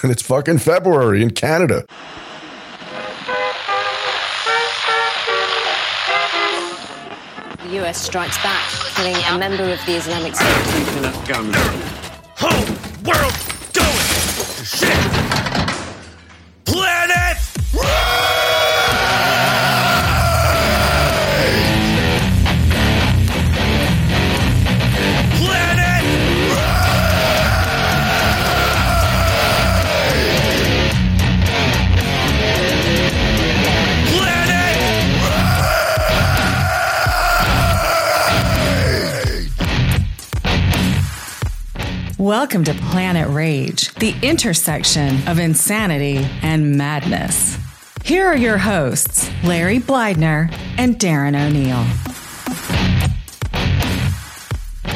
And it's fucking February in Canada. The US strikes back, killing a member of the Islamic State. Whole world Welcome to Planet Rage, the intersection of insanity and madness. Here are your hosts, Larry Blydner and Darren O'Neill.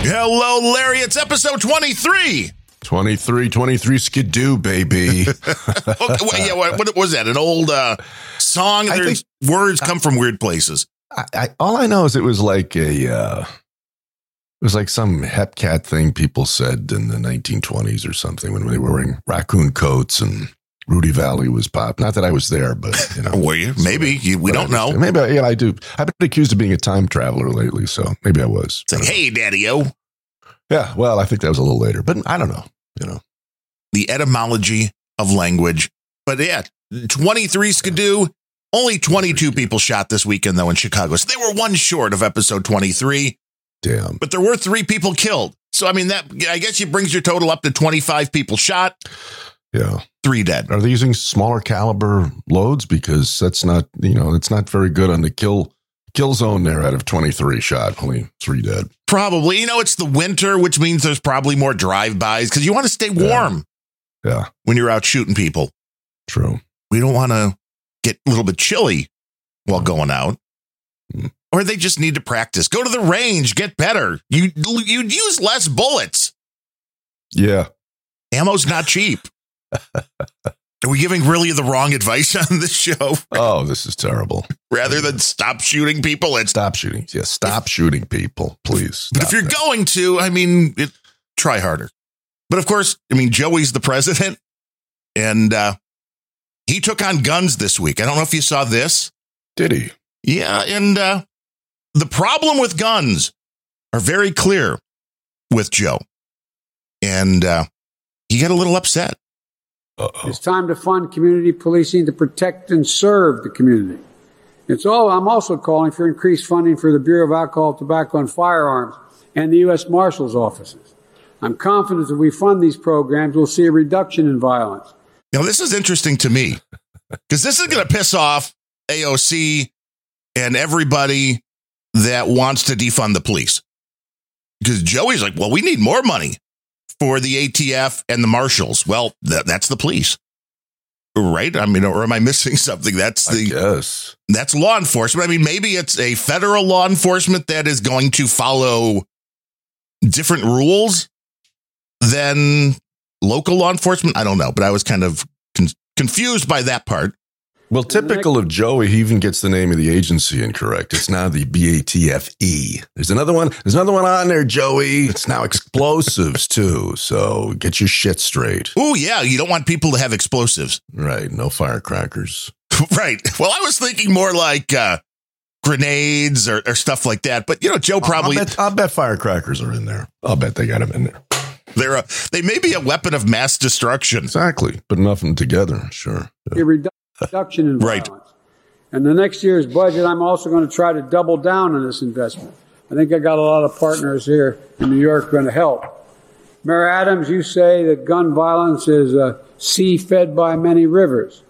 Hello, Larry. It's episode 23. 23, 23 skidoo, baby. Okay, wait, yeah, what, what was that? An old uh, song? I There's words come from weird places. I, I, all I know is it was like a, uh, it was like some hepcat thing people said in the 1920s or something when they were wearing raccoon coats and Rudy Vallee was pop. Not that I was there, but you know, Were you? Maybe. You, we don't know. Maybe, I- yeah, I do. I've been accused of being a time traveler lately, so maybe I was. It's like, uh, hey, Daddy O. Yeah, well, I think that was a little later, but I don't know. You know, The etymology of language. But yeah, 23 skidoo. Only 22 people shot this weekend, though, in Chicago. So they were one short of episode 23, damn. but there were three people killed. So, I mean, that I guess it brings your total up to 25 people shot, Yeah. three dead. Are they using smaller caliber loads? Because that's not, you know, it's not very good on the kill kill zone there out of 23 shot, only three dead. Probably. You know, it's the winter, which means there's probably more drive-bys because you want to stay warm Yeah, when you're out shooting people. true. We don't want to get a little bit chilly while going out. Mm. Or they just need to practice. Go to the range, get better. You you'd use less bullets. Yeah. Ammo's not cheap. Are we giving really the wrong advice on this show? Oh, this is terrible. Rather than stop shooting people, and Stop shooting. Yeah, stop shooting people, please. But if you're that. going to, I mean, it, try harder. But of course, I mean, Joey's the president, and uh, he took on guns this week. I don't know if you saw this. did he? Yeah, and uh, the problem with guns are very clear with Joe, and uh, he got a little upset. Uh-oh. It's time to fund community policing to protect and serve the community. It's all, I'm also calling for increased funding for the Bureau of Alcohol, Tobacco, and Firearms and the U.S. Marshal's offices. I'm confident that we fund these programs, we'll see a reduction in violence. Now, this is interesting to me because this is going to piss off AOC and everybody that wants to defund the police. Because Joey's like, well, we need more money for the ATF and the marshals. Well, th- that's the police. Right? I mean, or am I missing something? That's the guess. that's law enforcement. I mean, maybe it's a federal law enforcement that is going to follow different rules than local law enforcement. I don't know, but I was kind of con- confused by that part. Well, typical of Joey, he even gets the name of the agency incorrect. It's now the BATFE. E. There's another one. There's another one on there, Joey. It's now explosives too. So get your shit straight. Oh, yeah, you don't want people to have explosives. Right. No firecrackers. right. Well, I was thinking more like uh, grenades or, or stuff like that. But, you know, Joe probably, I'll bet, I'll bet firecrackers are in there. I'll bet they got them in there. they're a, they may be a weapon of mass destruction. Exactly. But nothing together. Sure. A redu- reduction in Right. violence. And the next year's budget, I'm also going to try to double down on this investment. I think I got a lot of partners here in New York going to help. Mayor Adams, you say that gun violence is a sea fed by many rivers.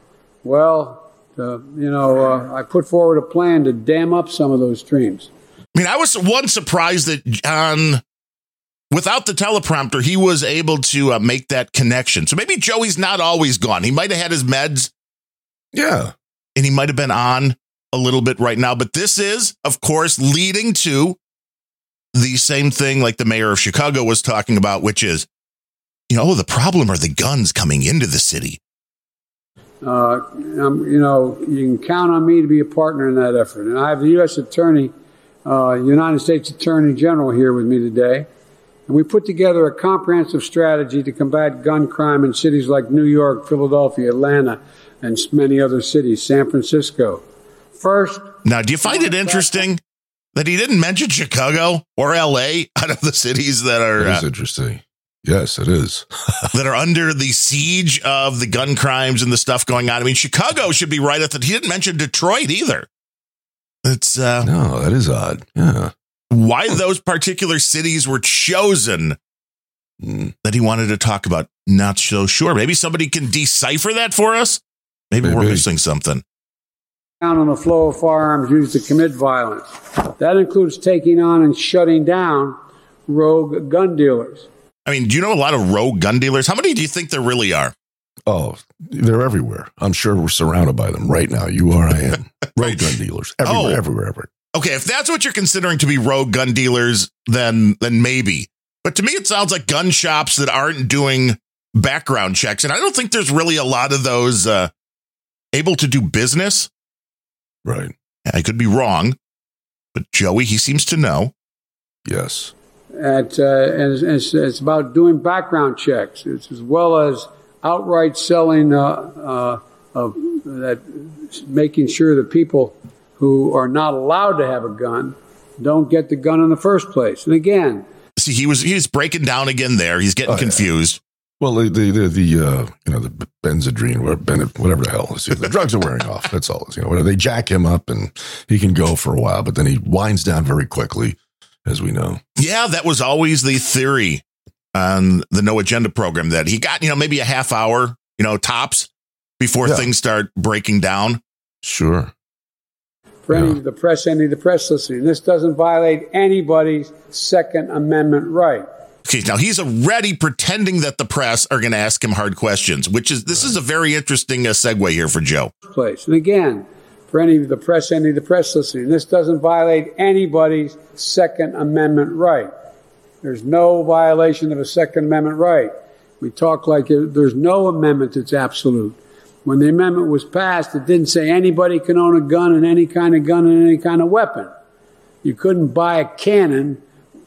Well, uh, you know, uh, I put forward a plan to dam up some of those streams. I mean, I was one surprised that John, without the teleprompter, he was able to uh, make that connection. So maybe Joey's not always gone. He might have had his meds Yeah. and he might have been on a little bit right now. But this is, of course, leading to the same thing like the mayor of Chicago was talking about, which is, you know, the problem are the guns coming into the city. Uh, um, you know, you can count on me to be a partner in that effort. And I have the U.S. Attorney, uh, United States Attorney General here with me today. And we put together a comprehensive strategy to combat gun crime in cities like New York, Philadelphia, Atlanta, and many other cities, San Francisco. First, Now, do you find it interesting that he didn't mention Chicago or LA out of the cities that are That is uh, interesting. Yes, it is. that are under the siege of the gun crimes and the stuff going on? I mean, Chicago should be right at that. He didn't mention Detroit either. It's uh, No, that is odd. Yeah. why those particular cities were chosen Mm, that he wanted to talk about. Not so sure. Maybe somebody can decipher that for us. Maybe, we're missing something. down on the flow of firearms used to commit violence. That includes taking on and shutting down rogue gun dealers. I mean, do you know a lot of rogue gun dealers? How many do you think there really are? Oh, they're everywhere. I'm sure we're surrounded by them right now. You are, I am. Road gun dealers. Everywhere, Oh. everywhere, everywhere. Okay, if that's what you're considering to be rogue gun dealers, then then maybe. But to me, it sounds like gun shops that aren't doing background checks, and I don't think there's really a lot of those uh, able to do business. Right. I could be wrong, but Joey, he seems to know. Yes. At, uh, and it's, it's about doing background checks. It's as well as outright selling uh, uh, of that, making sure that people who are not allowed to have a gun don't get the gun in the first place. And again, See, he was he's breaking down again. There, he's getting Oh, confused. Well, the the the, the uh, you know the Benzedrine, or ben, whatever the hell is, the drugs are wearing off. That's all. You know, they jack him up and he can go for a while, but then he winds down very quickly, as we know. Yeah, that was always the theory on the No Agenda program that he got, you know, maybe a half hour, you know, tops before Yeah. things start breaking down. Sure. for any Yeah. of the press, any of the press listening, this doesn't violate anybody's Second Amendment right. Okay, now he's already pretending that the press are going to ask him hard questions, which is this is a very interesting uh, segue here for Joe. place. And again, for any of the press, any of the press listening, this doesn't violate anybody's Second Amendment right. There's no violation of a Second Amendment right. We talk like there's no amendment that's absolute. When the amendment was passed, it didn't say anybody can own a gun and any kind of gun and any kind of weapon. You couldn't buy a cannon,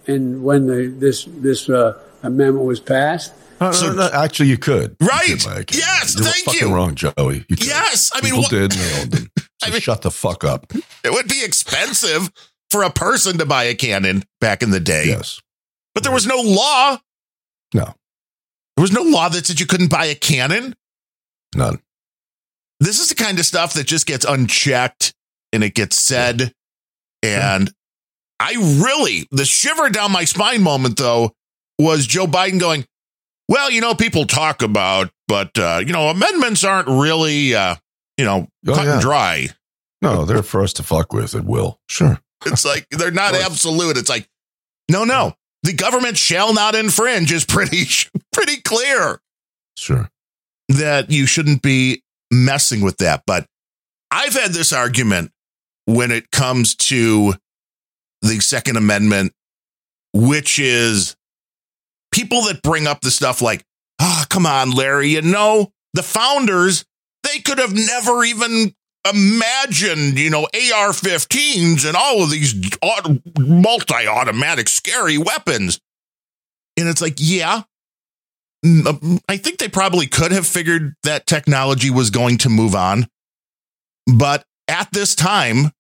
and when the, this this uh, amendment was passed, Uh, So- no, actually, you could. You Right. could buy a. Yes, You're thank fucking you. wrong, Joey. You. Yes, I mean, People what- did. And they owned them. So I mean- shut the fuck up. It would be expensive for a person to buy a cannon back in the day, Yes. but there was no law. No. There was no law that said you couldn't buy a cannon. None. this is the kind of stuff that just gets unchecked and it gets said. And I really, the shiver down my spine moment though was Joe Biden going, well, you know, people talk about, but, uh, you know, amendments aren't really, uh, you know, Oh, cut yeah. and dry. No, they're for us to fuck with at will. Sure. It's like they're not absolute. It's like, no, no, the government shall not infringe is pretty, pretty clear. Sure. that you shouldn't be messing with that. But I've had this argument when it comes to the Second Amendment, which is people that bring up the stuff like, ah, come on, Larry, you know, the founders, they could have never even imagined, you know, AR 15s and all of these multi automatic scary weapons. And it's like, yeah, Mm, I think they probably could have figured that technology was going to move on. But at this time,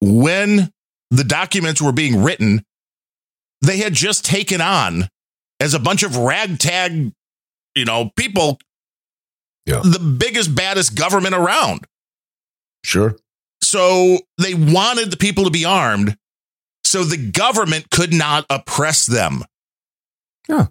when the documents were being written, they had just taken on as a bunch of ragtag, you know, people, Yeah. the biggest, baddest government around. Sure. So they wanted the people to be armed so the government could not oppress them. Yeah.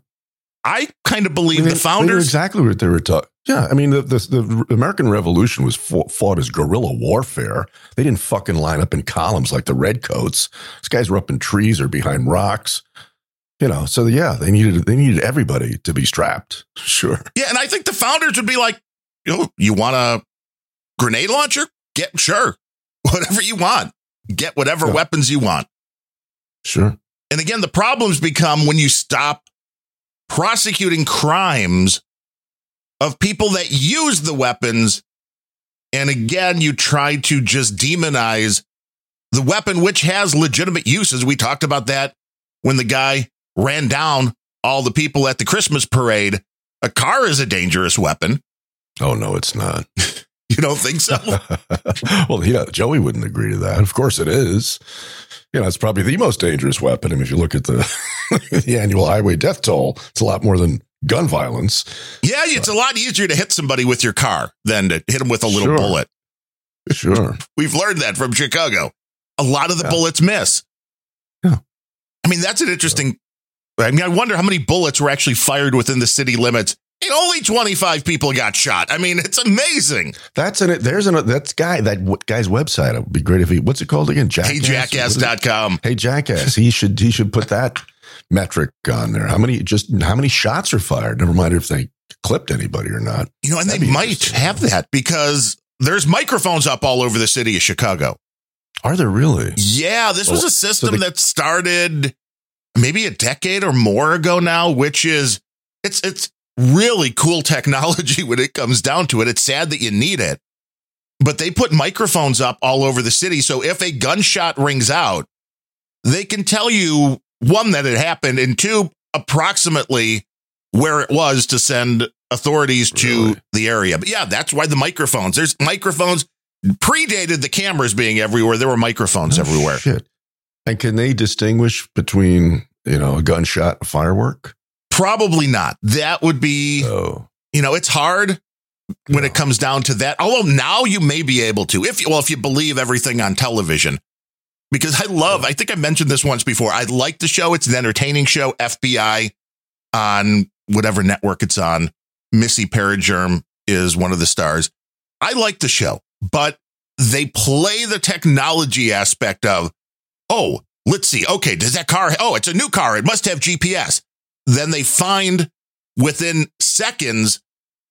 I kind of believe I mean, the founders. exactly what they were talking. Yeah, I mean, the, the the American Revolution was fought, fought as guerrilla warfare. They didn't fucking line up in columns like the redcoats. These guys were up in trees or behind rocks. You know, so yeah, they needed they needed everybody to be strapped. Sure. Yeah, and I think the founders would be like, you know, you want a grenade launcher? Get sure. Whatever you want. Get whatever Yeah. weapons you want. Sure. And again, the problems become when you stop prosecuting crimes of people that use the weapons. And again, you try to just demonize the weapon, which has legitimate uses. We talked about that when the guy ran down all the people at the Christmas parade. A car is a dangerous weapon. Oh no, it's not. You don't think so? well, yeah, Joey wouldn't agree to that. Of course, it is. You know, it's probably the most dangerous weapon. I mean, if you look at the the annual highway death toll, it's a lot more than gun violence. yeah, it's a lot easier to hit somebody with your car than to hit them with a little Sure. bullet. Sure. We've learned that from Chicago. A lot of the Yeah. bullets miss. Yeah. I mean, that's an interesting. I mean, I wonder how many bullets were actually fired within the city limits. And only 25 people got shot. I mean, it's amazing. That's an it there's an that's guy that w- guy's website. It would be great if he what's it called again? Jackass. Hey, What is it? jackass.com. Hey, jackass. He should he should put that metric on there. How many just how many shots are fired? Never mind if they clipped anybody or not. You know, and That'd they might have that because there's microphones up all over the city of Chicago. Are there really? Yeah, this was Oh, a system they- that started maybe a decade or more ago now, which is it's it's really cool technology when it comes down to it. It's sad that you need it. But they put microphones up all over the city. So if a gunshot rings out, they can tell you one that it happened and two approximately where it was to send authorities to the area. But yeah, that's why the microphones. There's microphones predated the cameras being everywhere. There were microphones Oh, everywhere. Shit. And can they distinguish between you know a gunshot, and a firework? Probably not. That would be, Oh, you know, it's hard when it comes down to that. Although now you may be able to, if you, well, if you believe everything on television. Because I love, I think I mentioned this once before. I like the show. It's an entertaining show. FBI on whatever network it's on. Missy Peregrym is one of the stars. I like the show, but they play the technology aspect of, oh, let's see. Okay, does that car? Oh, it's a new car. It must have GPS. Then they find within seconds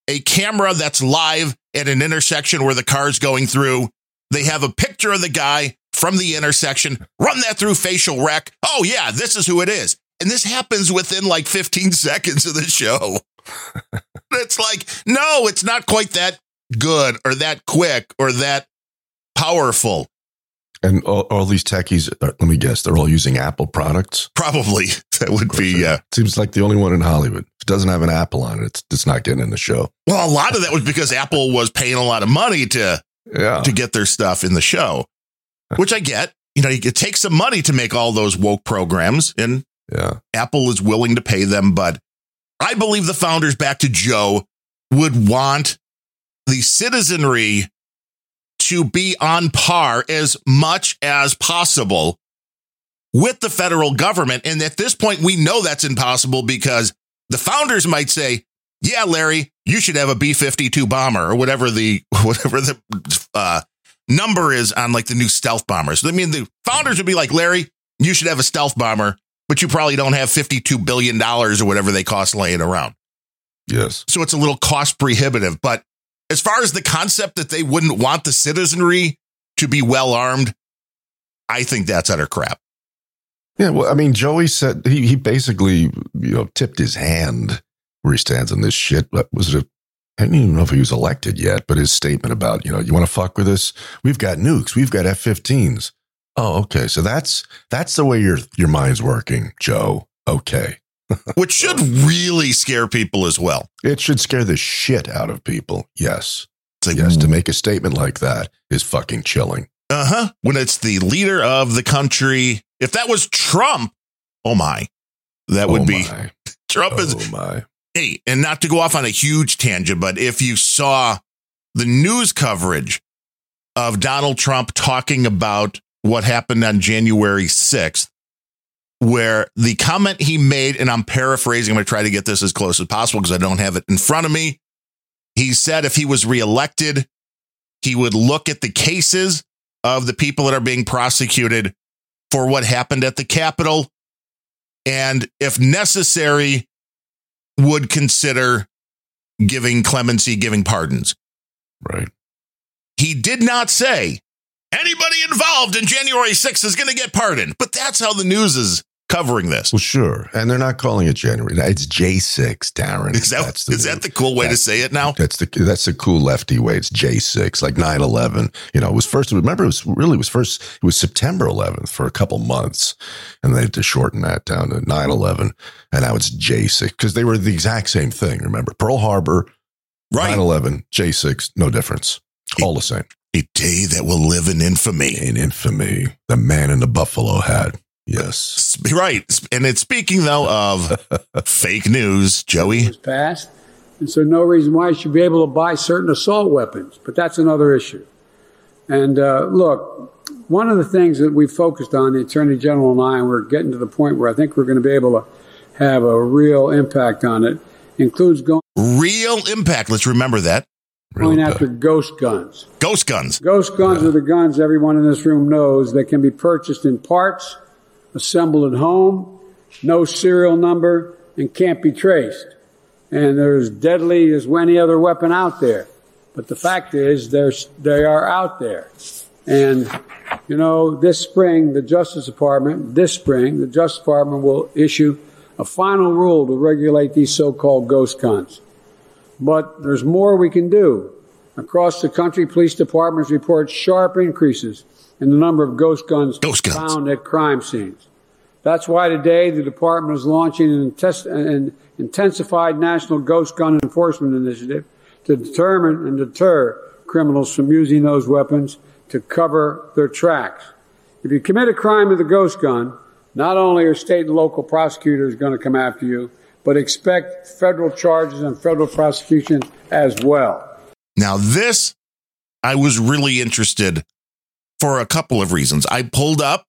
a camera that's live at an intersection where the car's going through. They have a picture of the guy from the intersection, run that through facial rec. Oh, yeah, this is who it is. And this happens within like 15 seconds of the show. it's like, no, it's not quite that good or that quick or that powerful. And all, all these techies. Are, let me guess, they're all using Apple products. Probably that would be, uh, Seems like the only one in Hollywood. If it doesn't have an Apple on it, it's it's not getting in the show. well, a lot of that was because Apple was paying a lot of money to Yeah. to get their stuff in the show, which I get. You know, it takes some money to make all those woke programs, and Yeah. Apple is willing to pay them. But I believe the founders, back to Joe, would want the citizenry to be on par as much as possible with the federal government. And at this point, we know that's impossible because the founders might say, yeah, Larry, you should have a B 52 bomber or whatever the, whatever the, uh, number is on like the new stealth bombers. I mean, the founders would be like, Larry, you should have a stealth bomber, but you probably don't have $52 billion or whatever they cost laying around. Yes. So it's a little cost prohibitive. But as far as the concept that they wouldn't want the citizenry to be well armed, I think that's utter crap. Yeah. Well, I mean, Joey said he he basically you know tipped his hand where he stands on this shit. But was it? A, I don't even know if he was elected yet, but his statement about you know you want to fuck with us? We've got nukes. We've got F-15s. Oh, okay. So that's that's the way your your mind's working, Joe. Okay. Which should really scare people as well. It should scare the shit out of people. Yes. Like, Yes. To make a statement like that is fucking chilling. uh huh. When it's the leader of the country, if that was Trump, oh my, that would oh be my. Trump is Oh my. hey, and not to go off on a huge tangent, but if you saw the news coverage of Donald Trump talking about what happened on January 6th, where the comment he made, and I'm paraphrasing, I'm going to try to get this as close as possible because I don't have it in front of me. He said if he was reelected, he would look at the cases of the people that are being prosecuted for what happened at the Capitol. And if necessary, would consider giving clemency, giving pardons. Right. He did not say anybody involved in January 6th is going to get pardoned, but that's how the news is covering this. Well, sure. And they're not calling it January. It's J6, Darren. Is that That's the is that the cool way to say it now? That's the that's the cool lefty way. It's J six, like 9-11. You know, it was first. Remember, it was really it was first. It was September eleventh for a couple months, and they had to shorten that down to 9-11. and now it's J six because they were the exact same thing. Remember, Pearl Harbor, Right. 9-11, J six, no difference, all the same. A day that will live in infamy. In infamy, the man in the buffalo hat. Yes, S- Right. And it's speaking though of fake news, Joey. was passed. And so no reason why you should be able to buy certain assault weapons, but that's another issue. And uh, look, one of the things that we focused on, the Attorney General and I, and we're getting to the point where I think we're going to be able to have a real impact on it, includes going, Real impact. Let's remember that. going Real after ghost guns. Ghost guns. Ghost guns are the guns everyone in this room knows that can be purchased in parts, assembled at home, no serial number, and can't be traced. And they're as deadly as any other weapon out there. But the fact is, they're, out there. And, you know, this spring, the Justice Department, this spring, the Justice Department will issue a final rule to regulate these so-called ghost guns. But there's more we can do. Across the country, police departments report sharp increases in the number of ghost guns, Ghost guns. found at crime scenes. That's why today the department is launching an, intens- an intensified national ghost gun enforcement initiative to determine and deter criminals from using those weapons to cover their tracks. If you commit a crime with a ghost gun, not only are state and local prosecutors going to come after you, but expect federal charges and federal prosecution as well. Now, this I was really interested for a couple of reasons. I pulled up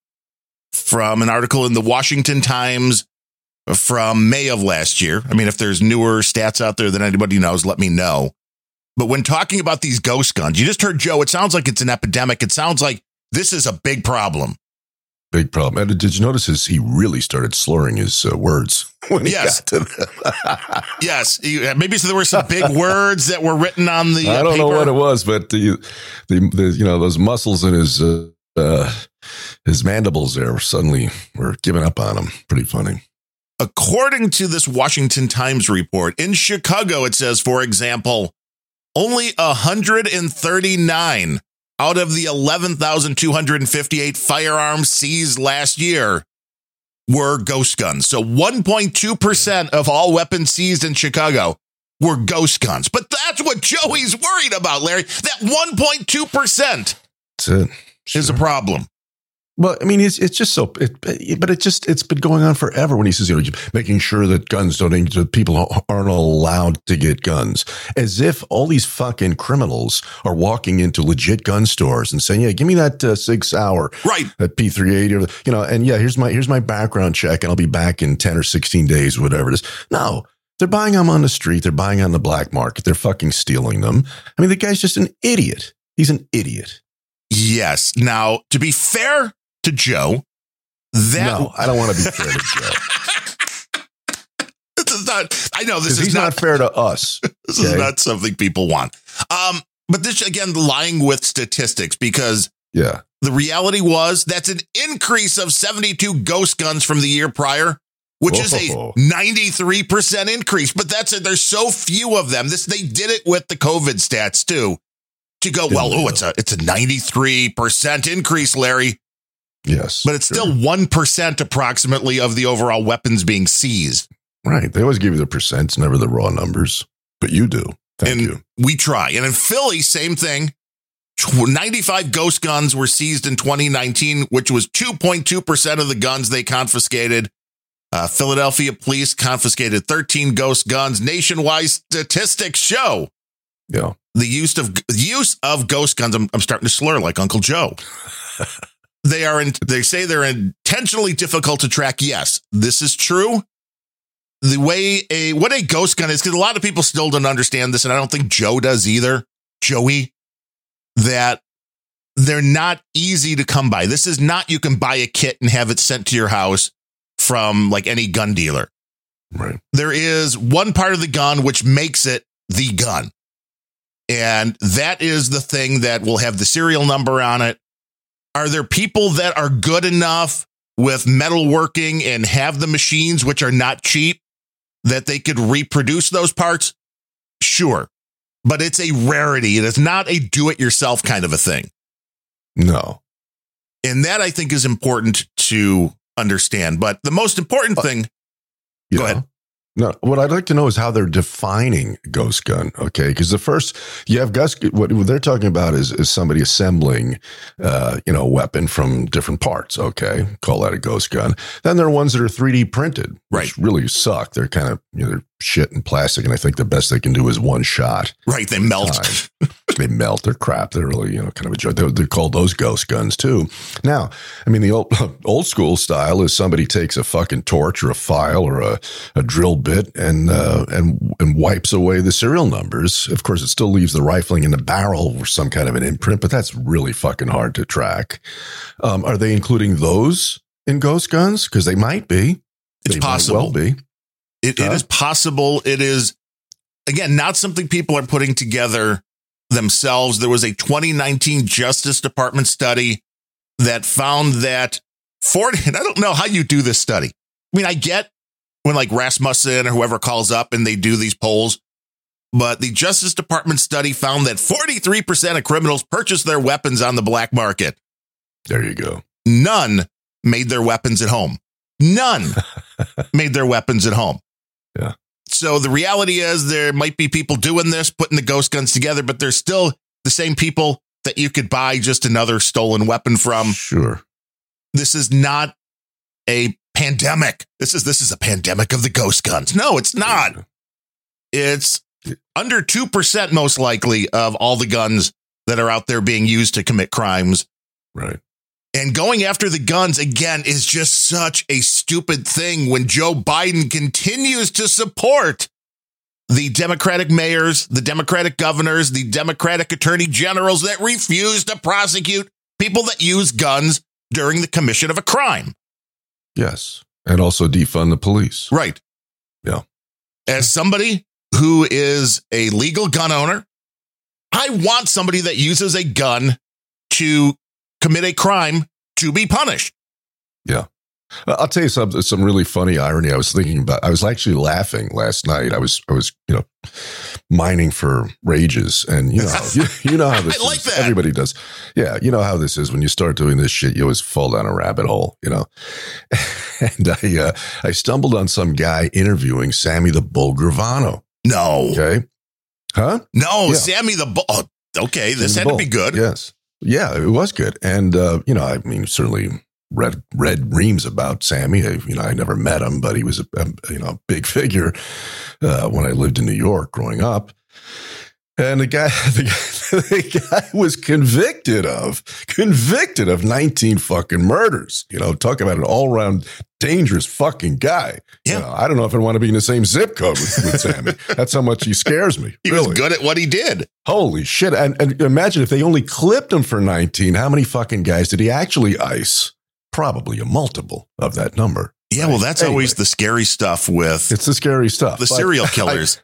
from an article in the Washington Times from May of last year. I mean, if there's newer stats out there that anybody knows, let me know. But when talking about these ghost guns, you just heard Joe, it sounds like it's an epidemic. It sounds like this is a big problem. Big problem. And did you notice his? He really started slurring his uh, words when he Yes. got to them. Yes, maybe so there were some big words that were written on the. uh, I don't know what it was, but the, the, the you know those muscles in his uh, uh, his mandibles there suddenly were giving up on him. Pretty funny. According to this Washington Times report, in Chicago, it says, for example, only 139 out of the 11,258 firearms seized last year were ghost guns. So 1.2% of all weapons seized in Chicago were ghost guns. But that's what Joey's worried about, Larry. That 1.2% That's it. is a problem. Well, I mean, it's it's just so, it, but it just it's been going on forever. When he says, you know, making sure that guns don't that people aren't allowed to get guns, as if all these fucking criminals are walking into legit gun stores and saying, "Yeah, give me that uh, Sig Sauer, Right. that P three eighty, or you know, and yeah, here's my here's my background check, and I'll be back in ten or sixteen days, whatever it is." No, they're buying them on the street. They're buying on the black market. They're fucking stealing them. I mean, the guy's just an idiot. He's an idiot. Yes. Now, to be fair to Joe, that no, I don't want to be fair to Joe. this is not. I know this is not, not, fair to us. This is not something people want. Um, but this again, lying with statistics because Yeah. the reality was that's an increase of 72 ghost guns from the year prior, which is a 93% increase. But that's it. There's so few of them. This they did it with the COVID stats too. To go, well, oh, it's a it's a 93% increase, Larry. Yes. But it's sure. still 1% approximately of the overall weapons being seized. right. They always give you the percents, never the raw numbers. But you do. Thank and you. we try. And in Philly, same thing. 95 ghost guns were seized in 2019, which was 2.2% of the guns they confiscated. Uh, Philadelphia police confiscated 13 ghost guns. Nationwide statistics show Yeah. the use of use of ghost guns. I'm, I'm starting to slur like Uncle Joe. they are in, they say they're intentionally difficult to track. Yes, this is true. The way a what a ghost gun is, because a lot of people still don't understand this, and I don't think Joe does either. Joey, that they're not easy to come by. This is not you can buy a kit and have it sent to your house from like any gun dealer Right. there is one part of the gun which makes it the gun. And that is the thing that will have the serial number on it. Are there people that are good enough with metalworking and have the machines, which are not cheap, that they could reproduce those parts? Sure. But it's a rarity. It is not a do it yourself kind of a thing. No. And that I think is important to understand. But the most important uh, thing, You Go know? ahead. No, what I'd like to know is how they're defining ghost gun. Okay, because the first you have ghost, what, they're talking about is is somebody assembling, uh, you know, a weapon from different parts. Okay, call that a ghost gun. Then there are ones that are 3D printed, which really suck. They're kind of you know they're shit and plastic, and I think the best they can do is one shot. right? They melt. They melt. They're crap. They're really you know kind of a joke. They're, they're called those ghost guns too. Now, I mean the old old school style is somebody takes a fucking torch or a file or a, a drill bit and uh, and and wipes away the serial numbers. Of course, it still leaves the rifling in the barrel or some kind of an imprint, but that's really fucking hard to track. Um, are they including those in ghost guns? Because they might be. It's They possible. Well, be. It, it is possible. It is, again, not something people are putting together themselves. There was a 2019 Justice Department study that found that 40, and I don't know how you do this study. I mean, I get when like Rasmussen or whoever calls up and they do these polls, but the Justice Department study found that 43% of criminals purchase their weapons on the black market. There you go. None made their weapons at home. None made their weapons at home. Yeah. So the reality is there might be people doing this, putting the ghost guns together, but they're still the same people that you could buy just another stolen weapon from. Sure. This is not a pandemic. This is this is a pandemic of the ghost guns. No, it's not. It's under 2% most likely of all the guns that are out there being used to commit crimes. Right. And going after the guns again is just such a stupid thing when Joe Biden continues to support the Democratic mayors, the Democratic governors, the Democratic attorney generals that refuse to prosecute people that use guns during the commission of a crime. Yes. And also defund the police. Right. Yeah. As somebody who is a legal gun owner, I want somebody that uses a gun to commit a crime to be punished. Yeah. I'll tell you something. Some really funny irony. I was thinking about. I was actually laughing last night. I was, I was, you know, mining for rages, and you know, you, you know how this. I like is. that. Everybody does. Yeah, you know how this is. When you start doing this shit, you always fall down a rabbit hole. You know, and I, uh, I stumbled on some guy interviewing Sammy the Bull Gravano. No, Okay, huh? no, Yeah. Sammy the Bull. oh, Okay, this Sammy had to be good. Yes. Yeah, it was good. And, uh, you know, I mean, certainly read, read reams about Sammy. I, you know, I never met him, but he was a, a you know, big figure, uh, when I lived in New York growing up. And the guy, the guy, the guy was convicted of, convicted of 19 fucking murders. You know, talk about an all around dangerous fucking guy. You Yeah. know, I don't know if I want to be in the same zip code with, with Sammy. That's how much he scares me. He really. was good at what he did. Holy shit. And, and imagine if they only clipped him for 19, how many fucking guys did he actually ice? Probably a multiple of that number. Yeah, well, that's Anyway. always the scary stuff with It's the scary stuff. the serial killers.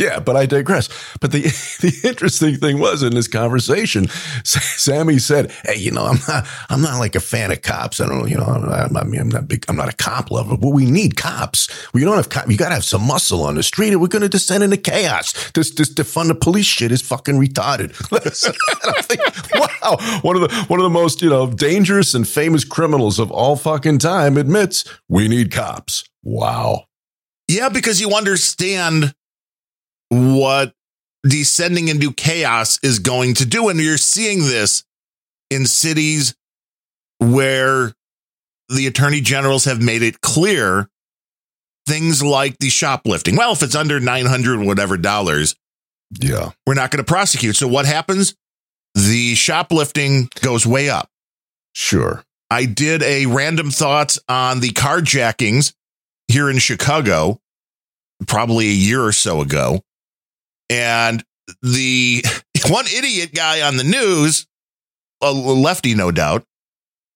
Yeah, but I digress. But the the interesting thing was in this conversation, Sammy said, "Hey, you know, I'm not I'm not like a fan of cops. I don't you know, I'm, I mean, I'm not big. I'm not a cop lover. But we need cops. We don't have cop. You got to have some muscle on the street, or we're going to descend into chaos. This this defund the police shit is fucking retarded. I'm thinking, wow, one of the one of the most you know dangerous and famous criminals of all fucking time admits we need cops. Wow. Yeah, because you understand what descending into chaos is going to do. And you're seeing this in cities where the attorney generals have made it clear things like the shoplifting. Well, if it's under 900 whatever dollars, Yeah. we're not going to prosecute. So what happens? The shoplifting goes way up. Sure. I did a random thoughts on the carjackings here in Chicago, probably a year or so ago. And the one idiot guy on the news, a lefty, no doubt,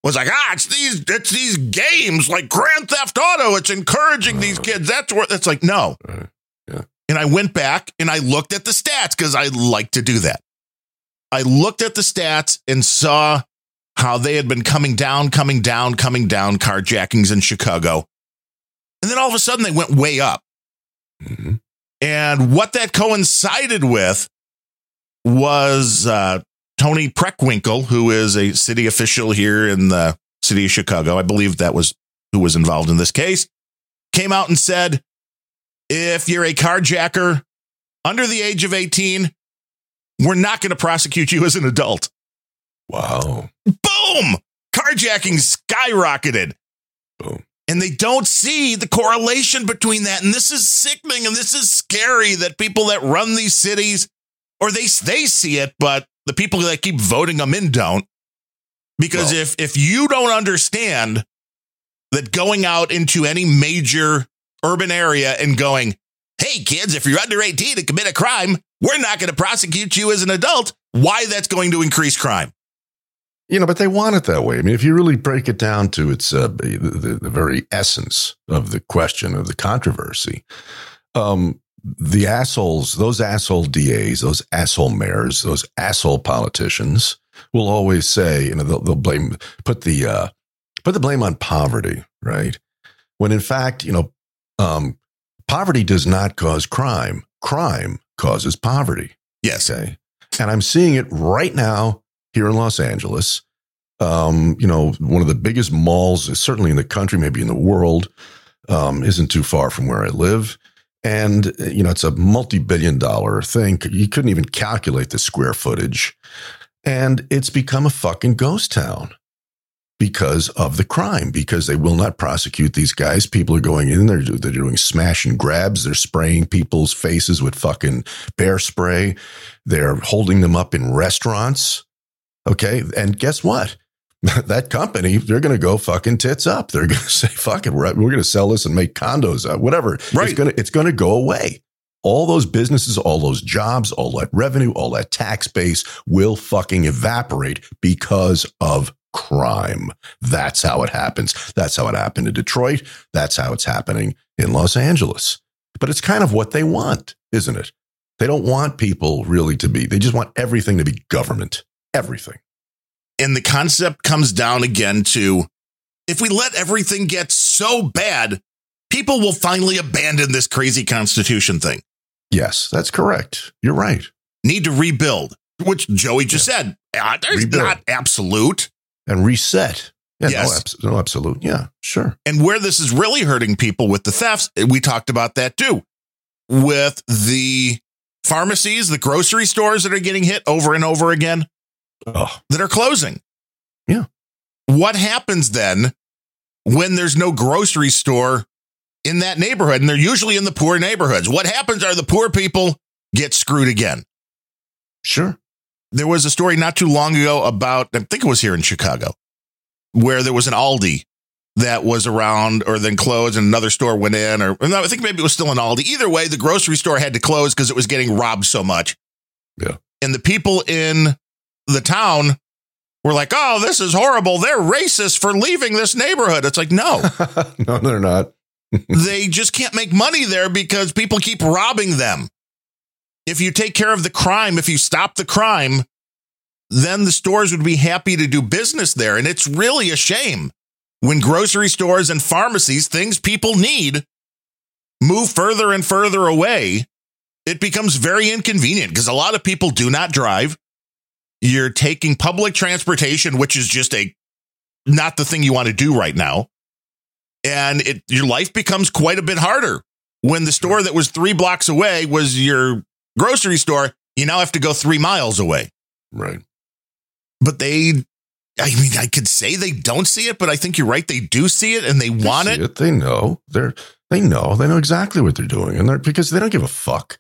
was like, ah, it's these, it's these games like Grand Theft Auto. It's encouraging these kids. That's where it's like, no. Yeah. And I went back and I looked at the stats because I like to do that. I looked at the stats and saw how they had been coming down, coming down, coming down, carjackings in Chicago. And then all of a sudden they went way up. Mhm. And what that coincided with was uh, Toni Preckwinkle, who is a city official here in the city of Chicago. I believe that was who was involved in this case. Came out and said, if you're a carjacker under the age of 18, we're not going to prosecute you as an adult. Wow. Boom! Carjacking skyrocketed. And they don't see the correlation between that. And this is sickening and this is scary that people that run these cities, or they they see it, but the people that keep voting them in don't. Because Well- if if you don't understand that going out into any major urban area and going, hey kids, if you're under 18 and commit a crime, we're not going to prosecute you as an adult, why that's going to increase crime. You know, but they want it that way. I mean, if you really break it down to its uh, the, the, very essence of the question of the controversy, um, the assholes, those asshole DAs, those asshole mayors, those asshole politicians will always say, you know, they'll, they'll blame, put the, uh, put the blame on poverty, right? When in fact, you know, um, poverty does not cause crime. Crime causes poverty. Yes. Okay. And I'm seeing it right now here in Los Angeles. Um, you know, one of the biggest malls, certainly in the country, maybe in the world, um, isn't too far from where I live. And, you know, it's a multi billion dollar thing. You couldn't even calculate the square footage. And it's become a fucking ghost town because of the crime, because they will not prosecute these guys. People are going in, they're, they're doing smash and grabs, they're spraying people's faces with fucking bear spray, they're holding them up in restaurants. Okay. And guess what? that company, they're going to go fucking tits up. They're going to say, fuck it, we're, we're going to sell this and make condos, whatever. Right. It's going to, it's going to go away. All those businesses, all those jobs, all that revenue, all that tax base will fucking evaporate because of crime. That's how it happens. That's how it happened in Detroit. That's how it's happening in Los Angeles. But it's kind of what they want, isn't it? They don't want people really to be, they just want everything to be government. Everything. And the concept comes down again to if we let everything get so bad, people will finally abandon this crazy constitution thing. Yes, that's correct. You're right. Need to rebuild, which Joey just said. Uh, there's Rebuild. not absolute. And reset. Yeah, Yes. no, abs- no, absolute. Yeah, sure. And where this is really hurting people with the thefts, we talked about that too. With the pharmacies, the grocery stores that are getting hit over and over again Oh, that are closing. Yeah. What happens then when there's no grocery store in that neighborhood? And they're usually in the poor neighborhoods. What happens are the poor people get screwed again. sure. There was a story not too long ago about, I think it was here in Chicago, where there was an Aldi that was around or then closed and another store went in, or no, I think maybe it was still an Aldi. Either way, the grocery store had to close because it was getting robbed so much. Yeah. And the people in the town were like, oh, this is horrible. They're racist for leaving this neighborhood. It's like, no, no, they're not. they just can't make money there because people keep robbing them. If you take care of the crime, if you stop the crime, then the stores would be happy to do business there. And it's really a shame when grocery stores and pharmacies, things people need, move further and further away. It becomes very inconvenient because a lot of people do not drive. You're taking public transportation, which is just a not the thing you want to do right now and it your life becomes quite a bit harder when the store that was three blocks away was your grocery store you now have to go three miles away Right. but they i mean i could say they don't see it but i think you're right they do see it and they, They want see it. They know. They're they know. They know exactly what they're doing, and they're because they don't give a fuck.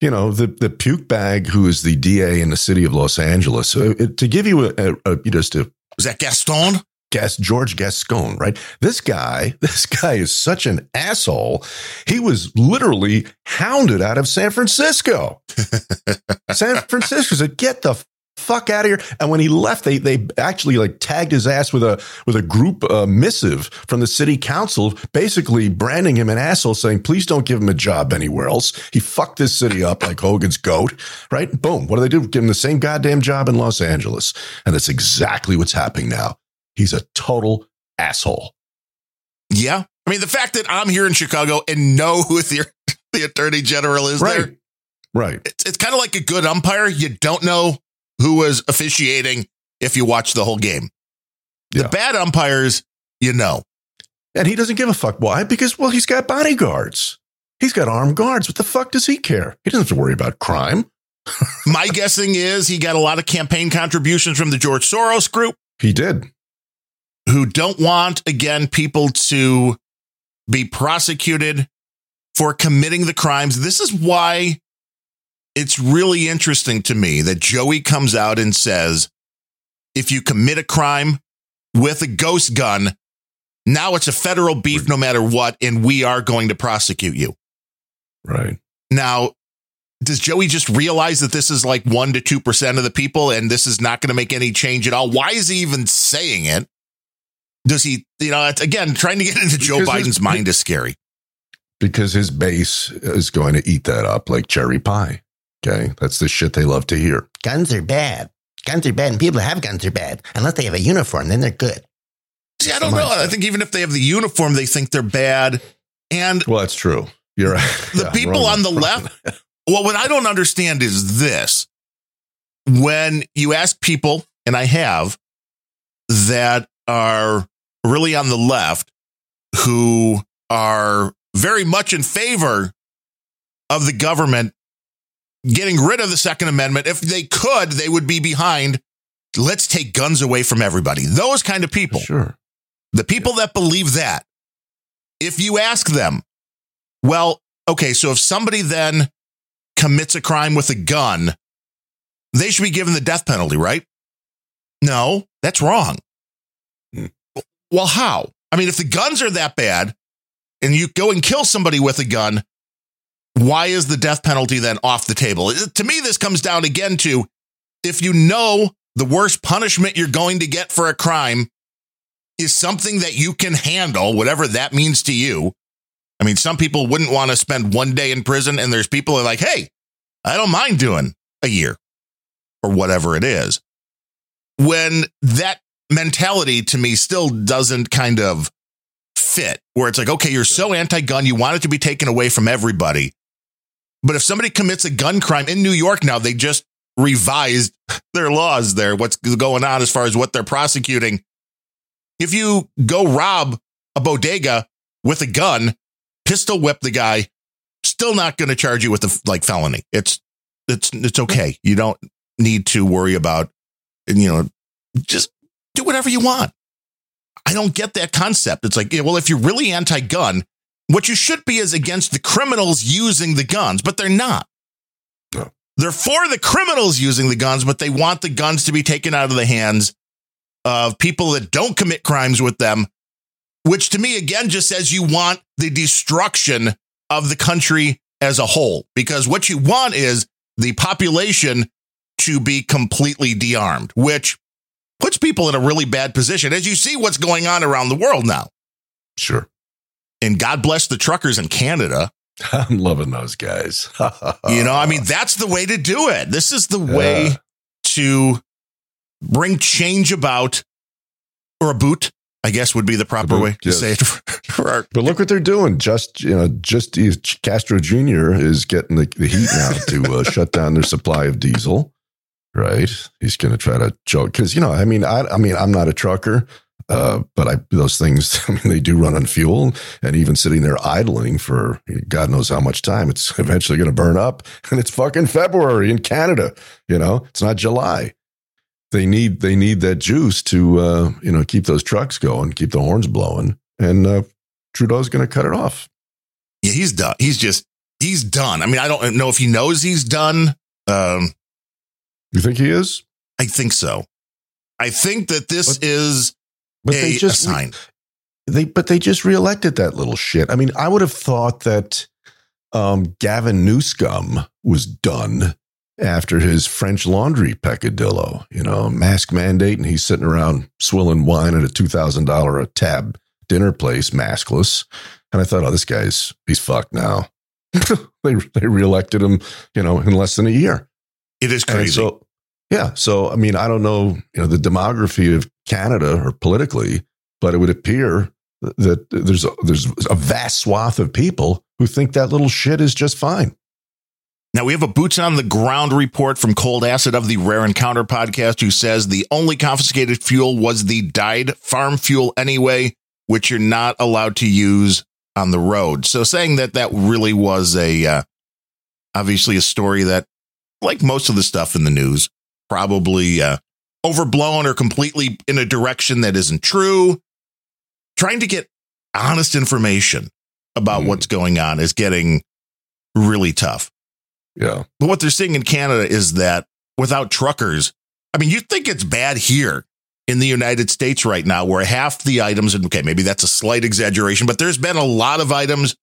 You know the the puke bag who is the DA in the city of Los Angeles. So it, to give you a, a, a just a was that gaston Gas, George Gascon, right? This guy, this guy is such an asshole. He was literally hounded out of San Francisco. San Francisco said, "Get the fuck out of here. And when he left, they they actually like tagged his ass with a with a group uh, missive from the city council, basically branding him an asshole, saying, please don't give him a job anywhere else. He fucked this city up like Hogan's goat, right? Boom. What do they do? Give him the same goddamn job in Los Angeles. And that's exactly what's happening now. He's a total asshole. Yeah. I mean, the fact that I'm here in Chicago and know who the, the attorney general is Right. there, Right. it's, it's kind of like a good umpire. You don't know who was officiating if you watch the whole game. The Yeah. bad umpires, you know. And he doesn't give a fuck. Why? Because, well, he's got bodyguards. He's got armed guards. What the fuck does he care? He doesn't have to worry about crime. My guessing is he got a lot of campaign contributions from the George Soros group He did. who don't want, again, people to be prosecuted for committing the crimes. This is why it's really interesting to me that Joey comes out and says, if you commit a crime with a ghost gun, now it's a federal beef no matter what, and we are going to prosecute you. Right. Now, does Joey just realize that this is like 1% to 2% of the people and this is not going to make any change at all? Why is he even saying it? Does he, you know, it's, again, trying to get into Joe Because his- Biden's mind is scary. Because his base is going to eat that up like cherry pie. Okay. That's the shit they love to hear. Guns are bad. Guns are bad, and people who have guns are bad. Unless they have a uniform, then they're good. See, I don't know. I think even if they have the uniform, they think they're bad. And Well, that's true. You're right. the Yeah, people wrong. on the left, well, what I don't understand is this. When you ask people, and I have, that are really on the left who are very much in favor of the government getting rid of the Second Amendment, if they could, they would be behind. Let's take guns away from everybody. Those kind of people. Sure. The people that believe that, if you ask them, well, okay, so if somebody then commits a crime with a gun, they should be given the death penalty, right? No, that's wrong. Hmm. Well, how? I mean, if the guns are that bad and you go and kill somebody with a gun, why is the death penalty then off the table? Uh, to me, this comes down again to if you know the worst punishment you're going to get for a crime is something that you can handle, whatever that means to you. I mean, some people wouldn't want to spend one day in prison, and there's people are like, hey, I don't mind doing a year or whatever it is. When that mentality to me still doesn't kind of fit, where it's like, okay, you're so anti gun, you want it to be taken away from everybody. But if somebody commits a gun crime in New York now, they just revised their laws there, what's going on as far as what they're prosecuting. If you go rob a bodega with a gun, pistol whip the guy, still not going to charge you with the like felony. It's it's it's okay. You don't need to worry about you know just do whatever you want. I don't get that concept. It's like, well, if you're really anti-gun, what you should be is against the criminals using the guns, but they're not. No. They're for the criminals using the guns, but they want the guns to be taken out of the hands of people that don't commit crimes with them, which to me, again, just says you want the destruction of the country as a whole. Because what you want is the population to be completely de-armed, which puts people in a really bad position as you see what's going on around the world now. Sure. And God bless the truckers in Canada. I'm loving those guys. You know, I mean, that's the way to do it. This is the way Yeah. to bring change about, or a boot, I guess would be the proper boot, way to yes. say it for our But look what they're doing. Just you know, just Castro Jr. is getting the, the heat now to uh, shut down their supply of diesel. Right? He's going to try to joke because you know, I mean, I, I mean, I'm not a trucker, uh, but I those things. I mean, they do run on fuel, and even sitting there idling for God knows how much time, it's eventually going to burn up, and it's fucking February in Canada. You know, it's not July. They need they need that juice to uh, you know keep those trucks going, keep the horns blowing, and uh, Trudeau's going to cut it off. Yeah, he's done. He's just he's done. I mean, I don't know if he knows he's done. Um, You think he is? I think so. I think that this is But a, they just sign. they but they just reelected that little shit. I mean, I would have thought that um, Gavin Newscomb was done after his French laundry peccadillo, you know, mask mandate, and he's sitting around swilling wine at a two thousand dollar a tab dinner place, maskless. And I thought, oh, this guy's he's fucked now. they they reelected him, you know, in less than a year. It is crazy. so, yeah. So, I mean, I don't know, you know, the demography of Canada or politically, but it would appear that there's a, there's a vast swath of people who think that little shit is just fine. Now we have a boots on the ground report from Cold Acid of the Rare Encounter podcast who says the only confiscated fuel was the dyed farm fuel anyway, which you're not allowed to use on the road. So saying that that really was a uh, obviously a story that like most of the stuff in the news probably uh, overblown or completely in a direction that isn't true. Trying to get honest information about Mm. what's going on is getting really tough. Yeah. But what they're seeing in Canada is that without truckers, I mean, you think it's bad here in the United States right now, where half the items, and okay, maybe that's a slight exaggeration, but there's been a lot of items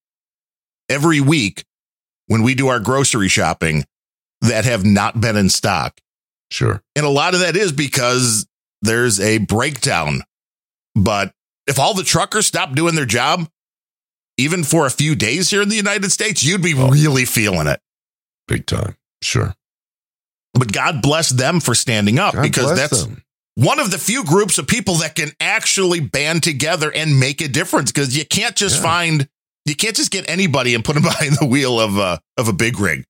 every week when we do our grocery shopping that have not been in stock. Sure. And a lot of that is because there's a breakdown. But if all the truckers stop doing their job, even for a few days here in the United States, you'd be oh. really feeling it. Big time. Sure. But God bless them for standing up God because that's them. one of the few groups of people that can actually band together and make a difference because you can't just Yeah. find you can't just get anybody and put them behind the wheel of a of a big rig.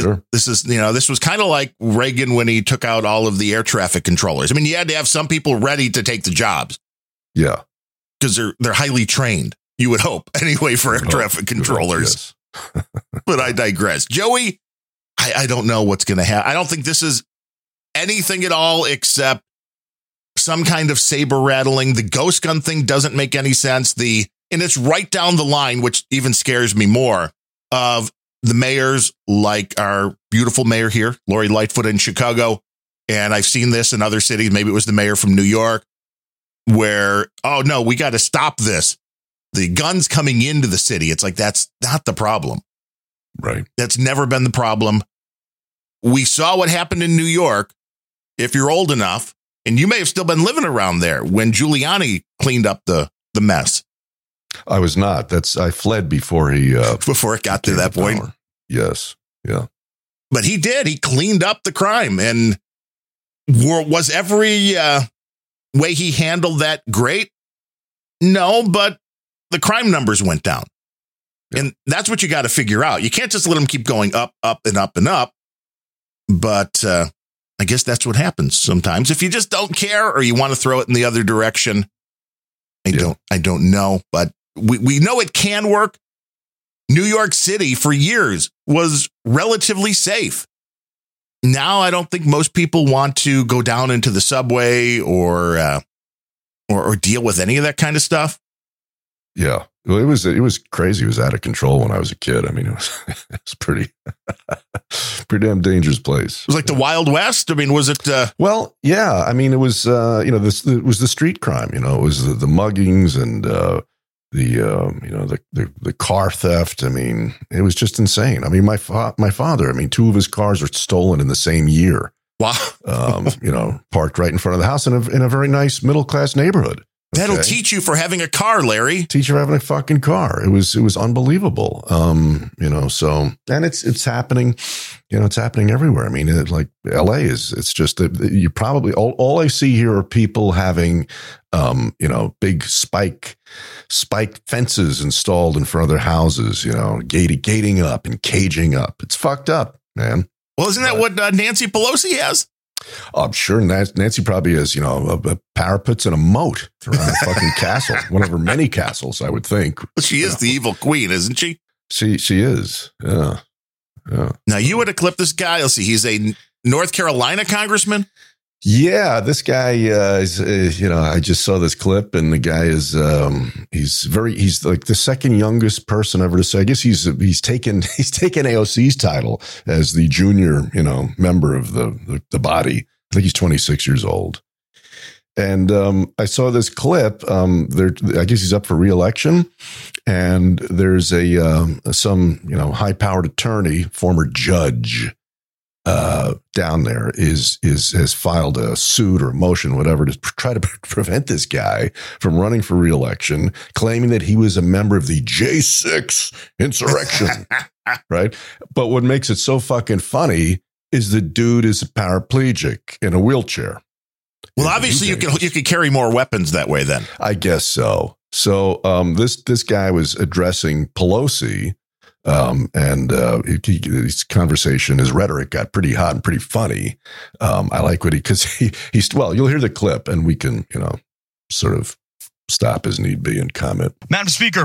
Sure. This is you know this was kind of like Reagan when he took out all of the air traffic controllers. I mean, you had to have some people ready to take the jobs Yeah. because they're they're highly trained. You would hope anyway for air Good traffic controllers. yes. but I digress. Joey, I, I don't know what's going to happen. I don't think this is anything at all except some kind of saber rattling. The ghost gun thing doesn't make any sense. The and it's right down the line, which even scares me more. Of the mayors like our beautiful mayor here, Lori Lightfoot in Chicago, and I've seen this in other cities. Maybe it was the mayor from New York, where oh no, we got to stop this. The guns coming into the city. It's like that's not the problem. Right. That's never been the problem. We saw what happened in New York. If you're old enough, and you may have still been living around there when Giuliani cleaned up the the mess I was not. That's I fled before he uh before it got to that point. power. Yes. Yeah. But he did. He cleaned up the crime, and were, was every uh, way he handled that great? No, but the crime numbers went down, and that's what you got to figure out. You can't just let them keep going up, up, and up and up. But uh, I guess that's what happens sometimes. If you just don't care or you want to throw it in the other direction, I Yeah. don't. I don't know, but we we know it can work. New York City for years was relatively safe. Now I don't think most people want to go down into the subway or uh, or, or deal with any of that kind of stuff. Yeah. Well, it was it was crazy. It was out of control when I was a kid. I mean, it was it was pretty pretty damn dangerous place. It was like the Wild West. I mean, was it? Uh, Well, yeah. I mean, it was uh, you know this it was the street crime. You know, it was the, the muggings and uh, the um, you know the, the the car theft. I mean, it was just insane. I mean, my fa- my father. I mean, two of his cars were stolen in the same year. wow, Um, you know, parked right in front of the house in a in a very nice middle class neighborhood. that'll teach you for having a car, Larry. Teach you for having a fucking car. It was it was unbelievable. Um, you know, so and it's it's happening, you know, it's happening everywhere. I mean, it, like LA is it's just you probably all, all I see here are people having um, you know, big spike spike fences installed in front of their houses, you know, gating gating up and caging up. It's fucked up, man. Well, isn't that what uh, Nancy Pelosi has? I'm sure Nancy probably has, you know, a, a parapets and a moat around a fucking castle, one of her many castles, I would think. She is the evil queen, isn't she? She she is. Yeah. Yeah. Now you would have clipped this guy. Let's see, he's a North Carolina congressman. Yeah, this guy uh, is, uh, you know, I just saw this clip and the guy is um he's very he's like the second youngest person ever to say. I guess he's he's taken he's taken AOC's title as the junior, you know, member of the the, the body. I think he's 26 years old. And um, I saw this clip. Um, there, I guess he's up for reelection, and there's a um, some you know high powered attorney, former judge, uh, down there is is has filed a suit or a motion, whatever, to try to prevent this guy from running for reelection, claiming that he was a member of the J6 insurrection. right? But what makes it so fucking funny is the dude is a paraplegic in a wheelchair. Well, obviously you can you can carry more weapons that way then. I guess so. So um, this this guy was addressing Pelosi, um, and uh, he, his conversation, his rhetoric got pretty hot and pretty funny. Um, I like what he because he he's well. You'll hear the clip, and we can you know sort of stop as need be and comment. Madam Speaker,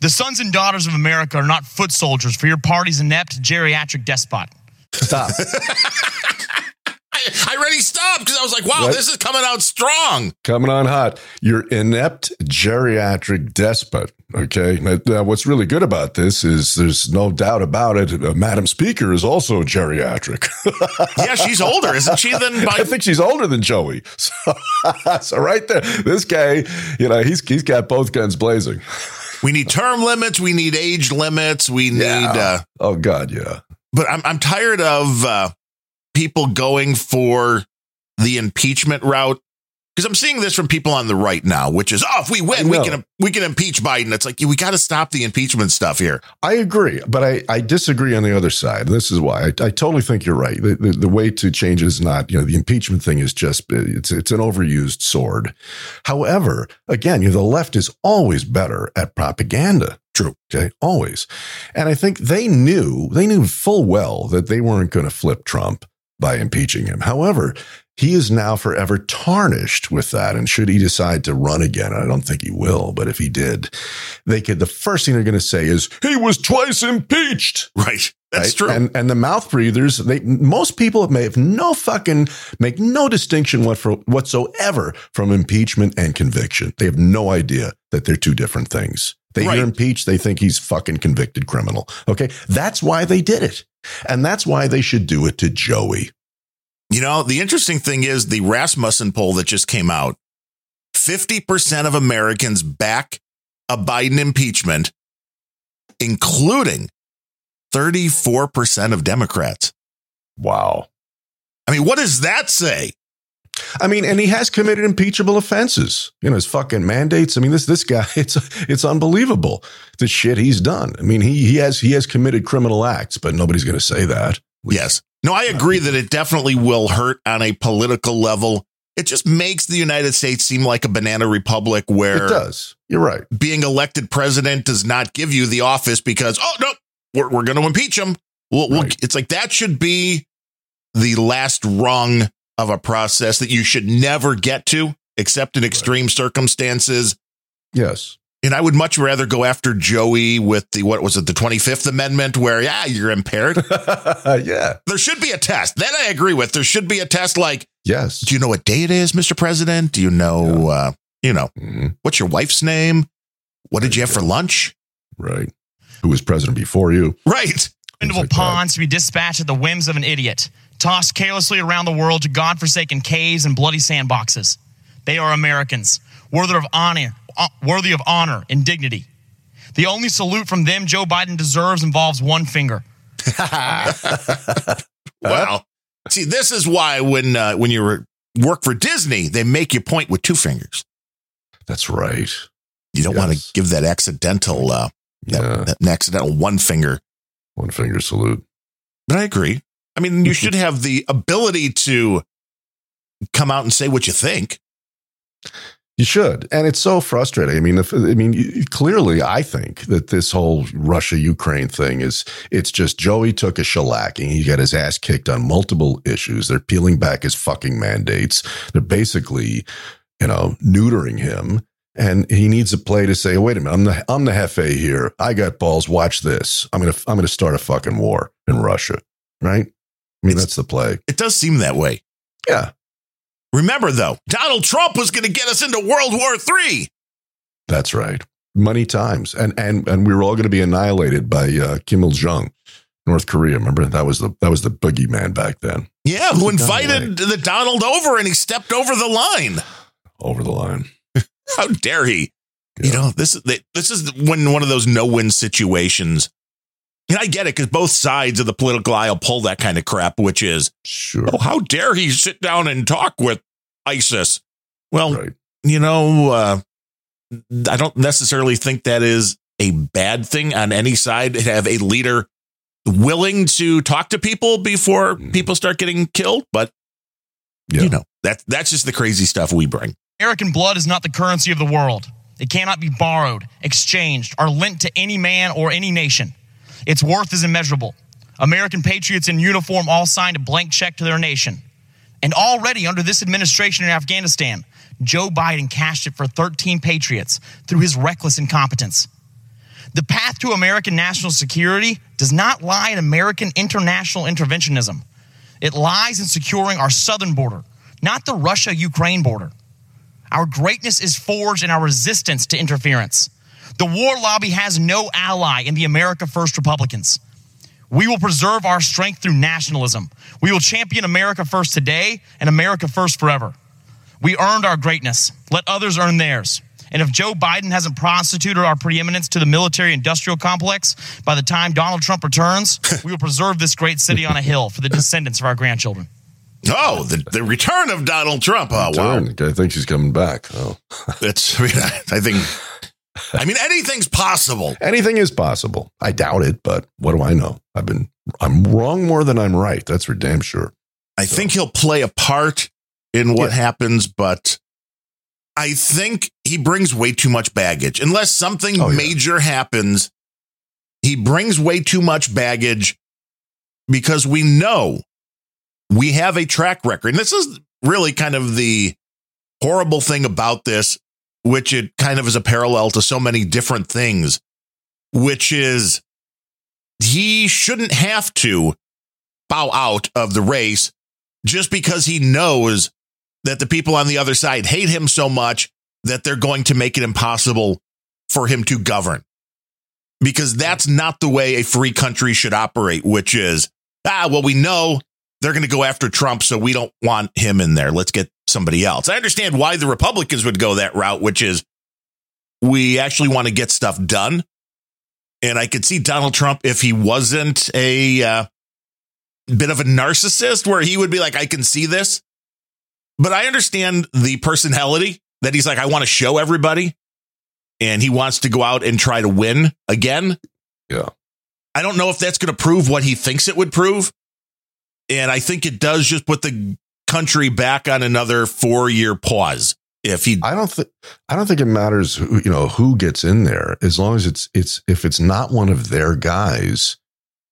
the sons and daughters of America are not foot soldiers for your party's inept geriatric despot. Stop. I, I already stopped because I was like, wow, Right. this is coming out strong. Coming on hot. You're inept geriatric despot. Okay. Now, now, what's really good about this is there's no doubt about it. Uh, Madam Speaker is also geriatric. Yeah, she's older, isn't she? Than by I think she's older than Joey. So, so right there, this guy, you know, he's he's got both guns blazing. we need term limits, we need age limits, we need. Uh, oh God, yeah. but I'm I'm tired of uh, people going for the impeachment route because I'm seeing this from people on the right now, which is oh, if we win, we can we can impeach Biden. It's like we got to stop the impeachment stuff here. I agree, but I, I disagree on the other side. This is why I, I totally think you're right. The, the, the way to change is not, you know, the impeachment thing is just, it's, it's an overused sword. However, again, you know, the left is always better at propaganda. True. Okay. Always. And I think they knew, they knew full well that they weren't going to flip Trump by impeaching him. However, he is now forever tarnished with that. And should he decide to run again, I don't think he will, but if he did, they could, the first thing they're going to say is, he was twice impeached. Right, that's Right? true. And, and the mouth breathers, they, most people may have no fucking, make no distinction what for, whatsoever from impeachment and conviction. They have no idea that they're two different things. They Right. hear impeached, they think he's fucking convicted criminal. Okay. That's why they did it. And that's why they should do it to Joey. You know, the interesting thing is the Rasmussen poll that just came out 50% of Americans back a Biden impeachment, including 34% of Democrats. Wow. I mean, what does that say? I mean, and he has committed impeachable offenses. You know, his fucking mandates. I mean, this this guy, it's it's unbelievable the shit he's done. I mean, he he has he has committed criminal acts, but nobody's going to say that. Yes. No, I agree that it definitely will hurt on a political level. It just makes the United States seem like a banana republic where It does. You're right. being elected president does not give you the office because, oh, no, we're, we're going to impeach him. We'll, we'll, Right. it's like that should be the last rung of a process that you should never get to, except in extreme circumstances. Yes. And I would much rather go after Joey with the, what was it, the 25th Amendment, where, yeah, you're impaired. yeah. there should be a test. That I agree with. There should be a test like, Yes. do you know what day it is, Mr. President? Do you know, uh, you know, Mhm. what's your wife's name? What did you have for lunch? Right. Who was president before you? Right. Expendable like that. to be dispatched at the whims of an idiot, tossed carelessly around the world to godforsaken caves and bloody sandboxes. They are Americans, worthy of honor, worthy of honor and dignity. The only salute from them Joe Biden deserves involves one finger. Wow. See, this is why when uh, when you work for Disney, they make you point with two fingers. That's right. You don't want to give that accidental uh, that, Yeah. that accidental one finger. One finger salute. But I agree. I mean, you should have the ability to come out and say what you think. You should, and it's so frustrating. I mean, if, I mean, you- clearly, I think that this whole Russia Ukraine thing is it's just Joey took a shellacking. He got his ass kicked on multiple issues. They're peeling back his fucking mandates. They're basically, you know, neutering him, and he needs a play to say, "Wait a minute, I'm the I'm the hefe here. I got balls. Watch this. I'm gonna I'm gonna start a fucking war in Russia." Right? I mean, It's- that's the play. It does seem that way. Yeah, Remember, though, Donald Trump was going to get us into World War III. That's right. Many times, and and and we were all going to be annihilated by uh, Kim Il Jong, North Korea. Remember that was the that was the boogeyman back then. Yeah, who invited the Donald over and he stepped over the line. Over the line. How dare he? You know, this is this is when one of those no-win situations And I get it because both sides of the political aisle pull that kind of crap, which is, Sure. oh, how dare he sit down and talk with ISIS? Well, Right. you know, uh, I don't necessarily think that is a bad thing on any side to have a leader willing to talk to people before Mhm. people start getting killed. But Yeah. you know, that that's just the crazy stuff we bring. American blood is not the currency of the world. It cannot be borrowed, exchanged, or lent to any man or any nation. Its worth is immeasurable. American patriots in uniform all signed a blank check to their nation. And already under this administration in Afghanistan, Joe Biden cashed it for 13 patriots through his reckless incompetence. The path to American national security does not lie in American international interventionism. It lies in securing our southern border, not the Russia Ukraine border. Our greatness is forged in our resistance to interference. The war lobby has no ally in the America First Republicans. We will preserve our strength through nationalism. We will champion America First today and America First forever. We earned our greatness. Let others earn theirs. And if Joe Biden hasn't prostituted our preeminence to the military industrial complex by the time Donald Trump returns, we will preserve this great city on a hill for the descendants of our grandchildren. Oh, the, the return of Donald Trump. Oh, wow. I think she's coming back. Oh. It's, I, mean, I think, I mean, anything's possible. Anything is possible. I doubt it, but what do I know? I've been, I'm wrong more than I'm right. That's for damn sure. I think he'll play a part in what Yeah. happens, but I think he brings way too much baggage. Unless something Oh, yeah. major happens, he brings way too much baggage because we know we have a track record. And this is really kind of the horrible thing about this, which it kind of is a parallel to so many different things, which is he shouldn't have to bow out of the race just because he knows that the people on the other side hate him so much that they're going to make it impossible for him to govern. Because that's not the way a free country should operate, which is, ah, well, we know they're going to go after Trump, so we don't want him in there. Let's get somebody else. I understand why the Republicans would go that route, which is we actually want to get stuff done. And I could see Donald Trump if he wasn't a uh, bit of a narcissist where he would be like, I can see this. But I understand the personality that he's like, I want to show everybody. And he wants to go out and try to win again. Yeah. I don't know if that's going to prove what he thinks it would prove. And I think it does just put the country back on another four year pause. If he, I don't think I don't think it matters who you know who gets in there as long as it's it's if it's not one of their guys,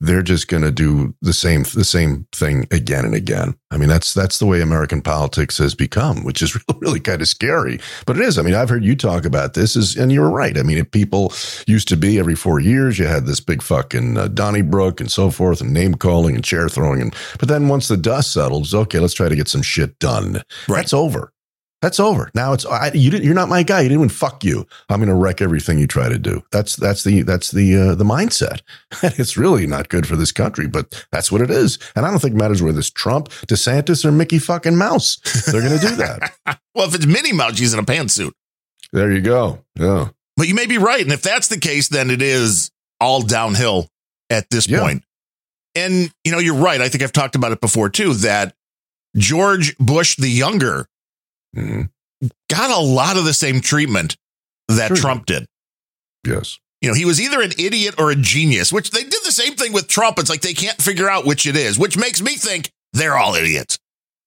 they're just going to do the same the same thing again and again. I mean that's that's the way American politics has become, which is really, really kind of scary. But it is. I mean I've heard you talk about this, is and you're right. I mean if people used to be every four years you had this big fucking uh, Donnybrook and so forth and name calling and chair throwing and but then once the dust settles, okay, let's try to get some shit done. Right. That's over. That's over. Now it's I, you. Didn't, you're not my guy. You didn't even fuck you. I'm going to wreck everything you try to do. That's that's the that's the uh, the mindset. it's really not good for this country, but that's what it is. And I don't think it matters whether it's Trump, DeSantis, or Mickey fucking Mouse. They're going to do that. well, if it's Minnie Mouse, she's in a pantsuit. there you go. Yeah. But you may be right. And if that's the case, then it is all downhill at this Yeah. point. And, you know, you're right. I think I've talked about it before too, that George Bush the younger Mhm. got a lot of the same treatment that Sure. Trump did. Yes. You know, he was either an idiot or a genius, which they did the same thing with Trump. It's like they can't figure out which it is, which makes me think they're all idiots.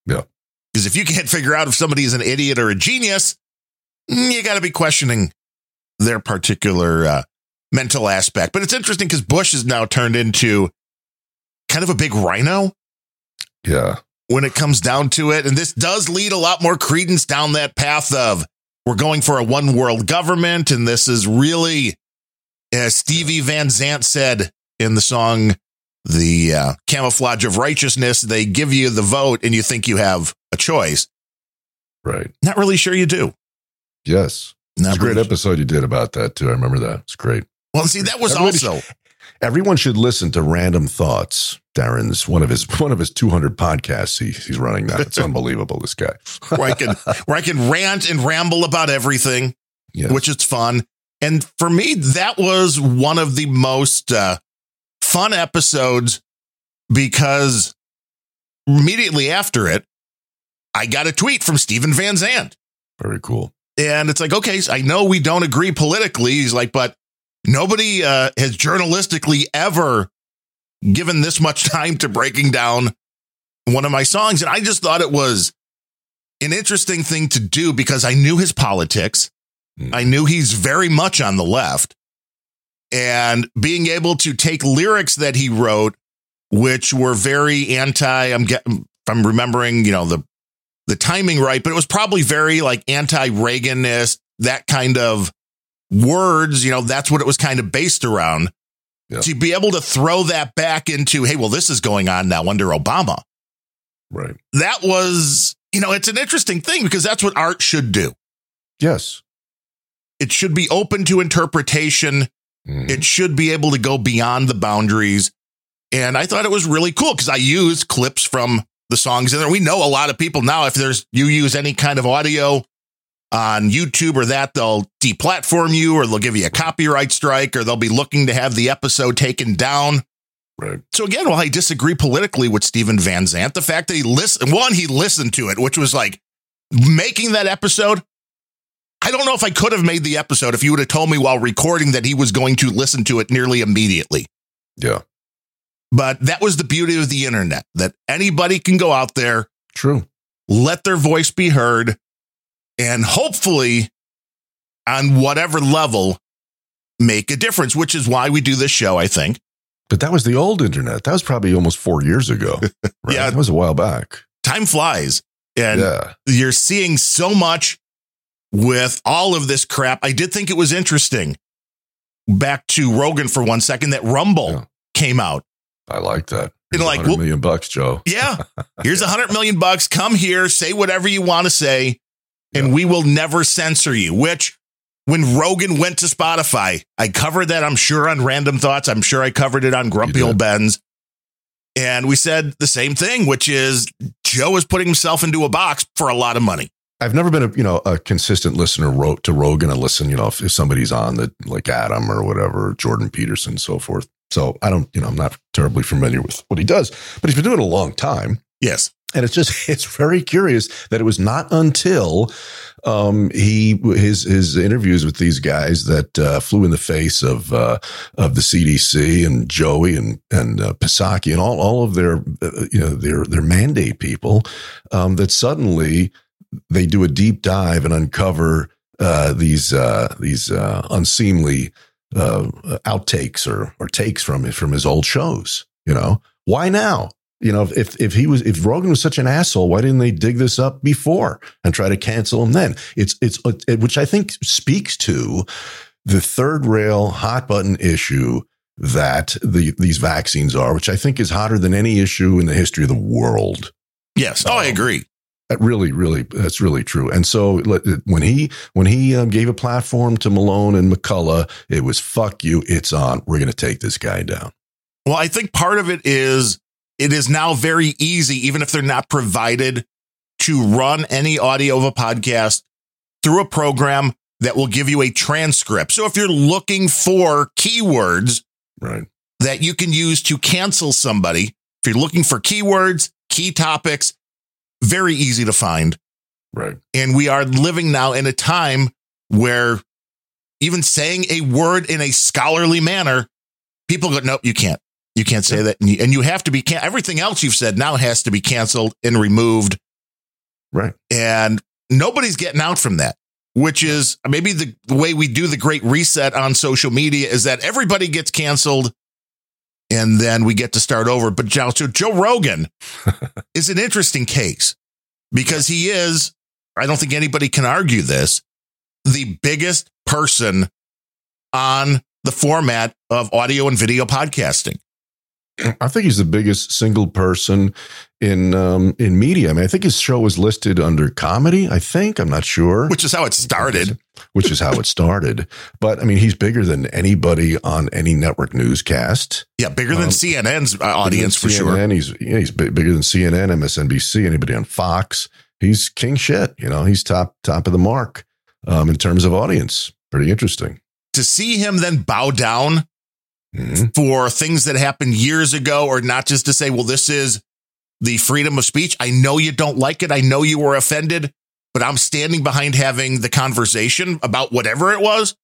Yeah. Because if you can't figure out if somebody is an idiot or a genius, mm, you got to be questioning their particular uh, mental aspect. But it's interesting because Bush is now turned into kind of a big RINO Yeah. When it comes down to it. And this does lead a lot more credence down that path of we're going for a one world government. And this is really, as Stevie Van Zandt said in the song, the uh, camouflage of righteousness, they give you the vote and you think you have a choice. Right. Not really sure you do. Yes. Not It's a great episode you did about that too. I remember that. It's great. Well, see, that was Everybody also Everyone should listen to Random Thoughts. Darren's one of his one of his 200 podcasts. He, he's running now. It's unbelievable. This guy. where I can where I can rant and ramble about everything. Yes. which is fun. And for me, that was one of the most uh, fun episodes because immediately after it, I got a tweet from Steven Van Zandt. Very cool. And it's like, okay, so I know we don't agree politically. He's like, but nobody uh, has journalistically ever given this much time to breaking down one of my songs. And I just thought it was an interesting thing to do because I knew his politics. I knew he's very much on the left. And being able to take lyrics that he wrote, which were very anti, I'm getting, I'm remembering, you know, the the timing right, but it was probably very like anti-Reaganist, that kind of words, you know, that's what it was kind of based around. Yeah. To be able to throw that back into, hey, well, this is going on now under Obama. Right. That was, you know, it's an interesting thing because that's what art should do. Yes. It should be open to interpretation. Mhm. It should be able to go beyond the boundaries. And I thought it was really cool because I used clips from the songs in there. We know a lot of people now, if there's you use any kind of audio on YouTube or that, they'll deplatform you or they'll give you a copyright strike or they'll be looking to have the episode taken down. Right. So again, while I disagree politically with Steven Van Zandt, the fact that he listened, one, he listened to it, which was like making that episode. I don't know if I could have made the episode if you would have told me while recording that he was going to listen to it nearly immediately. Yeah. But that was the beauty of the internet that anybody can go out there, True. let their voice be heard, and hopefully, on whatever level, make a difference, which is why we do this show, I think. But that was the old internet. That was probably almost four years ago. Right? Yeah. That was a while back. Time flies. And yeah. you're seeing so much with all of this crap. I did think it was interesting. Back to Rogan for one second that Rumble Yeah. came out. I like that. Know, like, 100 well- million bucks, Joe. Yeah. Here's a hundred million bucks. Come here, say whatever you want to say, and we will never censor you. Which when Rogan went to Spotify, I covered that, I'm sure, on Random Thoughts. I'm sure I covered it on Grumpy. Old Ben's. And we said the same thing, which is Joe is putting himself into a box for a lot of money. I've never been a you know a consistent listener wrote to Rogan. I listen, you know, if, if somebody's on that like Adam or whatever, Jordan Peterson, so forth. So I don't, you know, I'm not terribly familiar with what he does, but he's been doing it a long time. Yes. And it's just it's very curious that it was not until um, he his his interviews with these guys that uh, flew in the face of uh, of the CDC and Joey and and uh, Pisaki and all all of their uh, you know their their mandate people um, that suddenly they do a deep dive and uncover uh, these uh, these unseemly outtakes or or takes from from his old shows. You know why now? You know, if if he was if Rogan was such an asshole, why didn't they dig this up before and try to cancel him then? It's it's it, which I think speaks to the third rail hot button issue that the these vaccines are, which I think is hotter than any issue in the history of the world. Yes. Oh, I Um, agree. That really, really, that's really true. And so when he when he um, gave a platform to Malone and McCullough, it was "fuck you, it's on. We're going to take this guy down." Well, I think part of it is it is now very easy, even if they're not provided, to run any audio of a podcast through a program that will give you a transcript. So if you're looking for keywords Right. that you can use to cancel somebody, if you're looking for keywords, key topics, very easy to find. Right. And we are living now in a time where even saying a word in a scholarly manner, people go, nope, you can't. You can't say that. And you, and you have to be, can- everything else you've said now has to be canceled and removed. Right. And nobody's getting out from that, which is maybe the, the way we do the great reset on social media is that everybody gets canceled and then we get to start over. But Joe, so Joe Rogan is an interesting case because he is, I don't think anybody can argue this, the biggest person on the format of audio and video podcasting. I think he's the biggest single person in um, in media. I mean, I think his show was listed under comedy. I think I'm not sure, Which is how it started. which is how it started. But I mean, he's bigger than anybody on any network newscast. Yeah, bigger than Um, CNN's uh, audience for Bigger sure. than CNN, He's yeah, he's bi- bigger than CNN, MSNBC, anybody on Fox. He's king shit. You know, he's top top of the mark um, in terms of audience. Pretty interesting. To see him then bow down Mhm. for things that happened years ago, or not just to say, well, this is the freedom of speech. I know you don't like it. I know you were offended, but I'm standing behind having the conversation about whatever it was.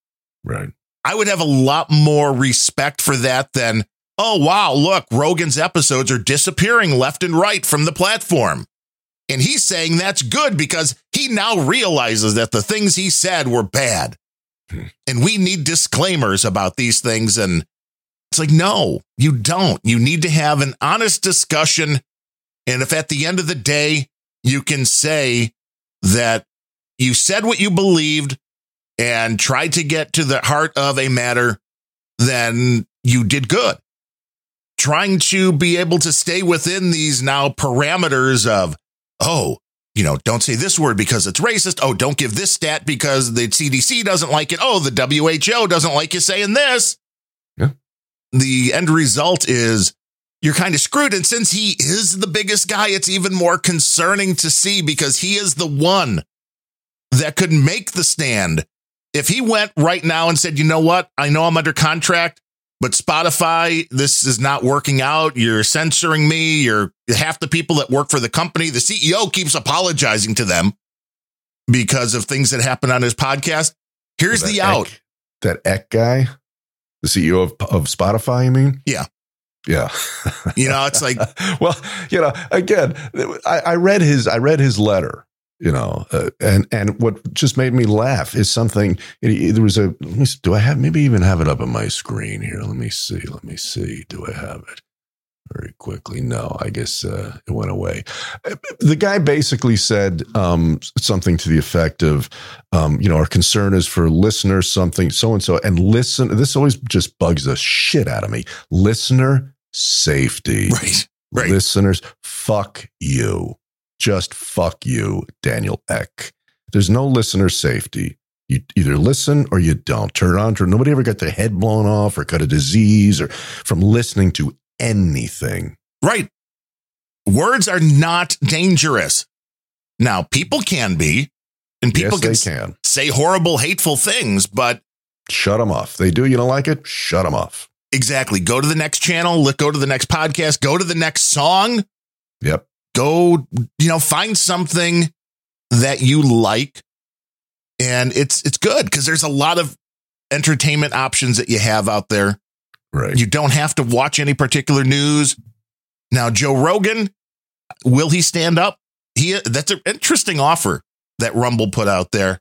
Right. I would have a lot more respect for that than, oh, wow, look, Rogan's episodes are disappearing left and right from the platform. And he's saying that's good because he now realizes that the things he said were bad. And we need disclaimers about these things. And it's like, no, you don't. You need to have an honest discussion. And if at the end of the day, you can say that you said what you believed and tried to get to the heart of a matter, then you did good. Trying to be able to stay within these now parameters of, oh, you know, don't say this word because it's racist. Oh, don't give this stat because the CDC doesn't like it. Oh, the WHO doesn't like you saying this. The end result is you're kind of screwed. And since he is the biggest guy, it's even more concerning to see because he is the one that could make the stand. If he went right now and said, you know what? I know I'm under contract, but Spotify, this is not working out. You're censoring me. You're half the people that work for the company. The CEO keeps apologizing to them because of things that happen on his podcast. Here's the out. Ek- that Ek guy, the CEO of, of Spotify, you mean? Yeah. Yeah. You know, it's like, well, you know, again, I, I read his, I read his letter, you know, uh, and and what just made me laugh is something. It, there was a. Let me, see, do I have maybe even have it up on my screen here? Let me see. Let me see. Do I have it? Very quickly. No, I guess uh, it went away. Uh, The guy basically said um, something to the effect of, um, you know, our concern is for listeners, something so and so, and listen. This always just bugs the shit out of me. Listener safety right, right. listeners, fuck you. Just fuck you, Daniel Ek. There's no listener safety. You either listen or you don't. Turn on, turn. Nobody ever got their head blown off or got a disease or from listening to anything. Right. Words are not dangerous. Now, people can be, and people yes, can, can. say horrible, hateful things, but Shut them off. They do. You don't like it? Shut them off. exactly. Go to the next channel, look, go to the next podcast, go to the next song, Yep. go, you know, find something that you like. And it's it's good because there's a lot of entertainment options that you have out there. Right. You don't have to watch any particular news. Now, Joe Rogan, will he stand up? He that's an interesting offer that Rumble put out there.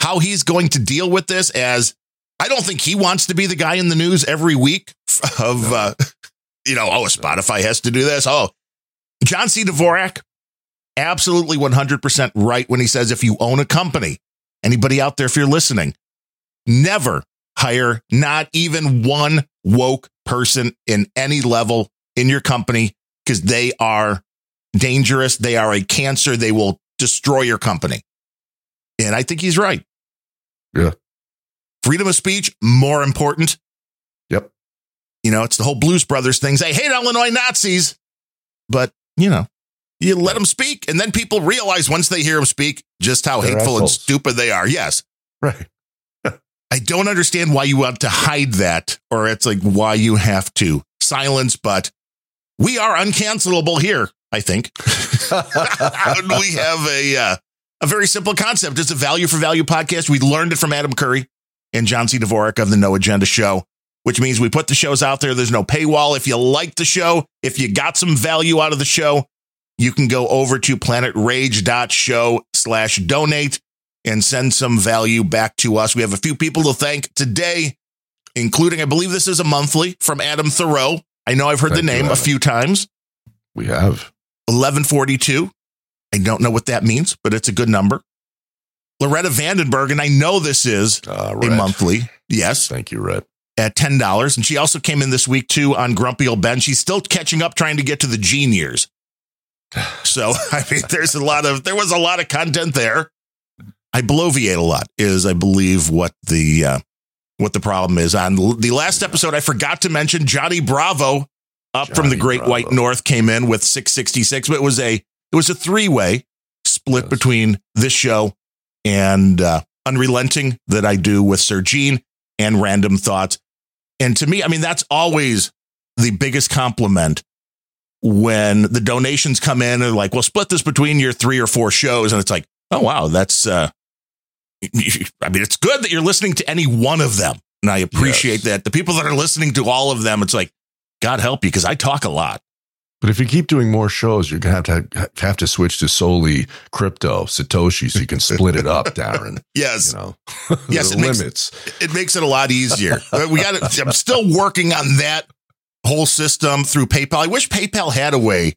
How he's going to deal with this as I don't think he wants to be the guy in the news every week of uh, you know, oh, Spotify has to do this. Oh, John C. Dvorak, absolutely 100% right when he says if you own a company, anybody out there, if you're listening, never hire not even one woke person in any level in your company because they are dangerous. They are a cancer. They will destroy your company. And I think he's right. Yeah. Freedom of speech, more important. Yep. You know, it's the whole Blues Brothers thing. They hate Illinois Nazis, but you know, you let them speak, and then people realize once they hear them speak just how They're hateful and stupid they are. Yes, Right. I don't understand why you want to hide that, or it's like why you have to silence. But we are uncancelable here. I think we have a uh, a very simple concept. It's a value for value podcast. We learned it from Adam Curry and John C. Dvorak of the No Agenda Show, which means we put the shows out there. There's no paywall. If you like the show, if you got some value out of the show, you can go over to planetrage.show slash donate and send some value back to us. We have a few people to thank today, including, I believe this is a monthly from Adam Thoreau. I know I've heard Thank the you, name a few times. We have. 1142. I don't know what that means, but it's a good number. Loretta Vandenberg, and I know this is Uh, a monthly. Yes, Thank you, Rhett. at $10. And she also came in this week too on Grumpy Old Ben. She's still catching up trying to get to the gene years. So, I mean, there's a lot of, there was a lot of content there. I bloviate a lot is, I believe, what the, uh, what the problem is. On the last episode, I forgot to mention Johnny Bravo up from the Great Bravo. White North came in with 666, but it was a, it was a three way split Yes. between this show and uh, Unrelenting that I do with Sir Gene and Random Thoughts. And to me, I mean, that's always the biggest compliment when the donations come in and like, well, split this between your three or four shows. And it's like, oh, wow, that's, uh, I mean, it's good that you're listening to any one of them. And I appreciate Yes. that. The people that are listening to all of them, it's like, God help you, because I talk a lot. But if you keep doing more shows, you're gonna have to have to switch to solely crypto Satoshi, so you can split it up, Darren. Yes. You know, Yes, it makes- limits. it makes it a lot easier. We got I'm still working on that whole system through PayPal. I wish PayPal had a way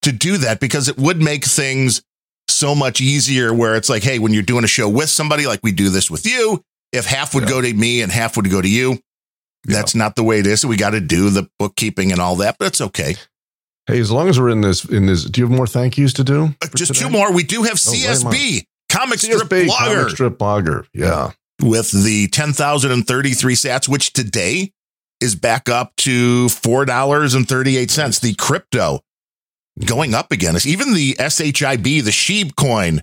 to do that because it would make things so much easier where it's like, hey, when you're doing a show with somebody, like we do this with you, if half would Yeah. go to me and half would go to you, that's not the way it is. We got to do the bookkeeping and all that, but it's okay. Hey, as long as we're in this, in this, do you have more thank yous to do? Uh, Just today? two more. We do have Oh, wait a CSB, comic strip blogger. comic strip blogger. Yeah. with the 10,033 sats, which today is back up to $4.38. The crypto going up again. It's even the SHIB, the Sheeb coin,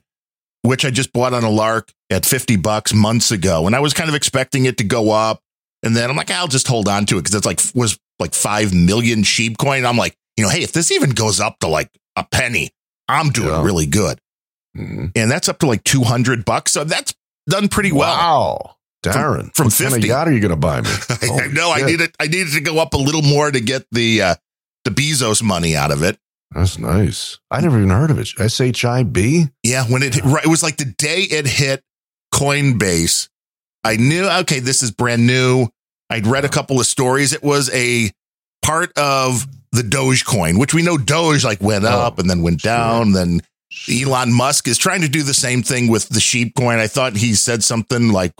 which I just bought on a lark at 50 bucks months ago. And I was kind of expecting it to go up. And then I'm like, I'll just hold on to it because it's like, was like 5 million Sheeb coin. I'm like, you know, hey, if this even goes up to like a penny, I'm doing Yeah. really good. Mhm. And that's up to like 200 bucks. So that's done pretty well. Wow. Darren, from what kind of 50. yacht are you going to buy me? I know I shit. needed I needed to go up a little more to get the uh, the Bezos money out of it. That's nice. I never even heard of it. S H I B. Yeah, when it right, it was like the day it hit Coinbase, I knew okay, this is brand new. I'd read a couple of stories. It was a part of the Dogecoin, which we know Doge like went Oh, up and then went sure. down. Then Elon Musk is trying to do the same thing with the sheep coin. I thought he said something like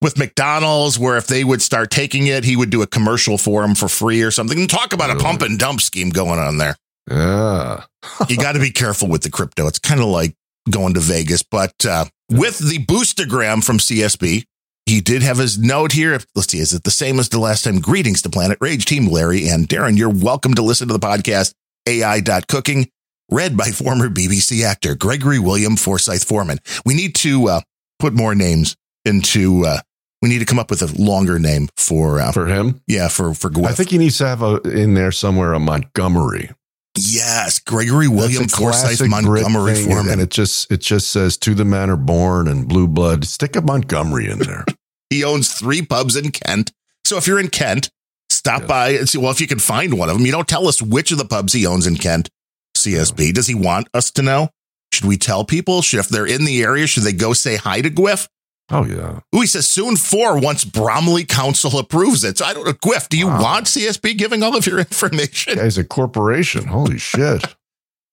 with McDonald's, where if they would start taking it, he would do a commercial for them for free or something. And talk about a pump and dump scheme going on there. Yeah. You got to be careful with the crypto. It's kind of like going to Vegas. But uh, with the boostergram from CSB, he did have his note here. Let's see, is it the same as the last time? Greetings to Planet Rage Team, Larry and Darren. You're welcome to listen to the podcast AI.cooking, read by former BBC actor Gregory William Forsyth Foreman. We need to uh, put more names into. Uh, we need to come up with a longer name for, uh, For him, yeah for for. I think he needs to have a in there somewhere a Montgomery. Yes, Gregory William Forsyth Montgomery thing, Foreman. and it just it just says to the man are born and blue blood. Stick a Montgomery in there. He owns three pubs in Kent. So if you're in Kent, stop by and see. Well, if you can find one of them, you don't tell us which of the pubs he owns in Kent. CSB. Does he want us to know? Should we tell people? Should if they're in the area, should they go say hi to Gwyff? Oh yeah, Ooh, he says soon four once Bromley Council approves it. So I don't know. Gwyff, do you Wow. want CSB giving all of your information? guy's a corporation. Holy shit!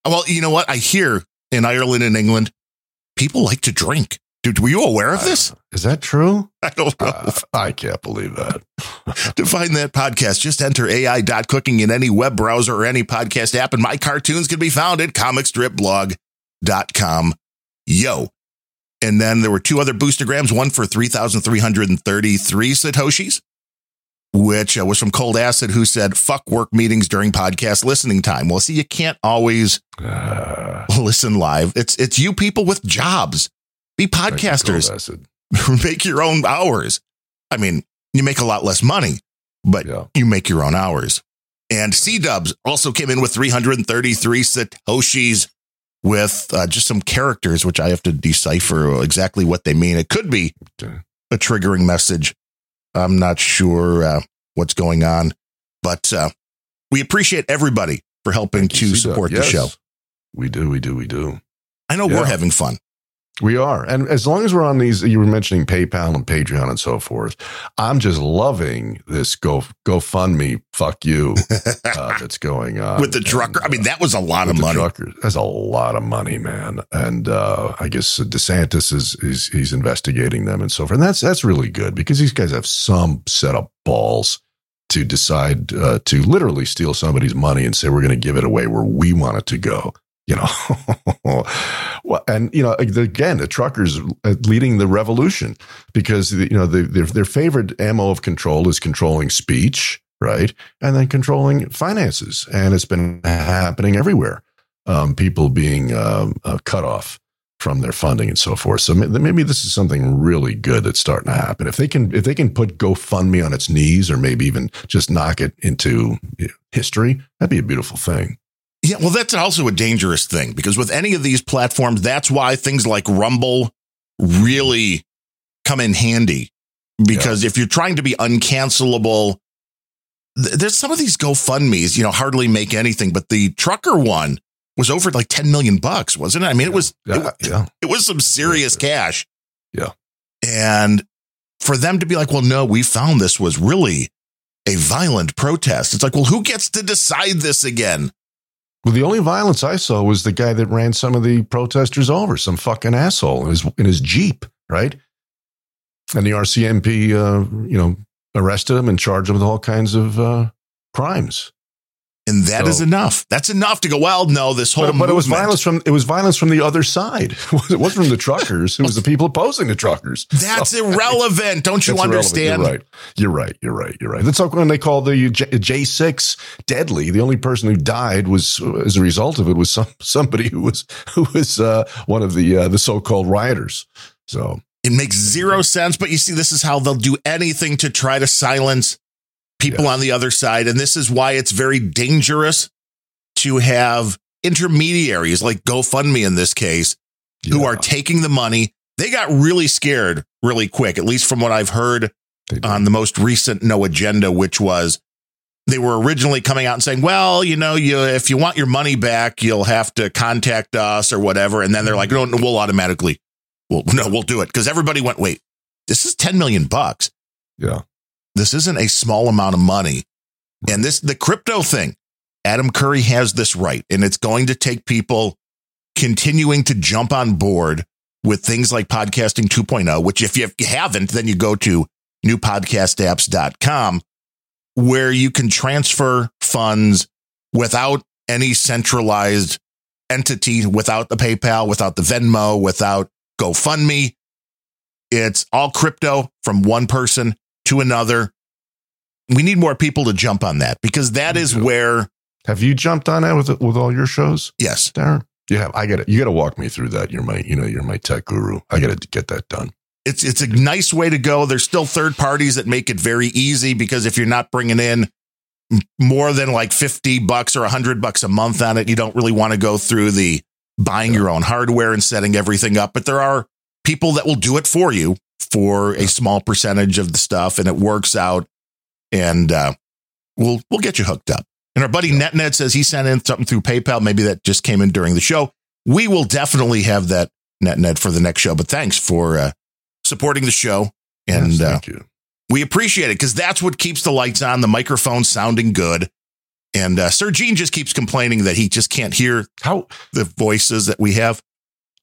Well, you know what? I hear in Ireland and England, people like to drink. Dude, were you aware of this? Is that true? I don't know. Uh, I can't believe that. To find that podcast, just enter AI.cooking in any web browser or any podcast app, and my cartoons can be found at comicstripblog.com. Yo. And then there were two other boostergrams, one for 3,333 Satoshis, which uh, was from Cold Acid, who said, fuck work meetings during podcast listening time. Well, see, you can't always Uh, listen live. It's, it's you people with jobs. Be podcasters. Make your own hours. I mean, you make a lot less money, but Yeah. you make your own hours. And C Dubs also came in with 333 Satoshis with uh, just some characters, which I have to decipher exactly what they mean. It could be a triggering message. I'm not sure uh, what's going on, but uh, we appreciate everybody for helping Thank to support the show. We do, we do, we do. I know Yeah. we're having fun. We are. And as long as we're on these, you were mentioning PayPal and Patreon and so forth. I'm just loving this Go GoFundMe, fuck you, uh, that's going on. With the And, trucker, I mean, that was a lot of the money. truckers. That's a lot of money, man. And uh, I guess DeSantis is, is he's investigating them and so forth. And that's that's really good because these guys have some set of balls to decide uh, to literally steal somebody's money and say we're going to give it away where we want it to go. You know, and you know, again, the truckers uh, leading the revolution because you know the, their their favorite ammo of control is controlling speech, right, and then controlling finances, and it's been happening everywhere. Um, people being um, uh, cut off from their funding and so forth. So maybe this is something really good that's starting to happen. If they can, if they can put GoFundMe on its knees, or maybe even just knock it into history, that'd be a beautiful thing. Yeah, well, that's also a dangerous thing because with any of these platforms, that's why things like Rumble really come in handy. Because if you're trying to be uncancelable, th- there's some of these GoFundMe's, you know, hardly make anything, but the trucker one was over like 10 million bucks, wasn't it? I mean, it was Yeah, it, yeah, it was some serious cash. Yeah. And for them to be like, well, no, we found this was really a violent protest. It's like, well, who gets to decide this again? Well, the only violence I saw was the guy that ran some of the protesters over, some fucking asshole in his in his jeep, right? And the RCMP, uh, you know, arrested him and charged him with all kinds of uh, crimes. And that is So- enough. That's enough to go, well, no, this whole But, but it was violence from it was violence from the other side. It wasn't from the truckers. It was the people opposing the truckers. That's So- irrelevant. Don't you understand? You're right. You're right. You're right. You're right. That's like when they call the J- J6 deadly. The only person who died was, as a result of it, was some somebody who was who was uh, one of the uh, the so-called rioters. So It makes zero sense, but you see, this is how they'll do anything to try to silence people Yes. on the other side. And this is why it's very dangerous to have intermediaries like GoFundMe in this case who are taking the money. They got really scared really quick, at least from what I've heard on the most recent No Agenda, which was they were originally coming out and saying, well, you know, you if you want your money back, you'll have to contact us or whatever. And then they're like, no, no we'll automatically, well, no, we'll do it. Because everybody went, wait, this is 10 million bucks. yeah. This isn't a small amount of money. And this, the crypto thing, Adam Curry has this right. And it's going to take people continuing to jump on board with things like podcasting 2.0, which if you, haven't, then you go to newpodcastapps.com where you can transfer funds without any centralized entity, without the PayPal, without the Venmo, without GoFundMe. It's all crypto from one person to another. We need more people to jump on that because that is where, Have you jumped on that with with all your shows, yes, Darren? You have. I got it. You got to walk me through that. You're my, you know, you're my tech guru. I got to get that done. it's it's a nice way to go. There's still third parties that make it very easy because if you're not bringing in more than like 50 bucks or 100 bucks a month on it, you don't really want to go through the buying your own hardware and setting everything up. But there are people that will do it for you for a small percentage of the stuff and it works out and uh, we'll we'll get you hooked up. And our buddy NetNet says he sent in something through PayPal. Maybe that just came in during the show. We will definitely have that NetNet for the next show. But thanks for uh, supporting the show. And Yes, uh, you. we appreciate it because that's what keeps the lights on, the microphone sounding good. And uh, Sir Gene just keeps complaining that he just can't hear How? the voices that we have.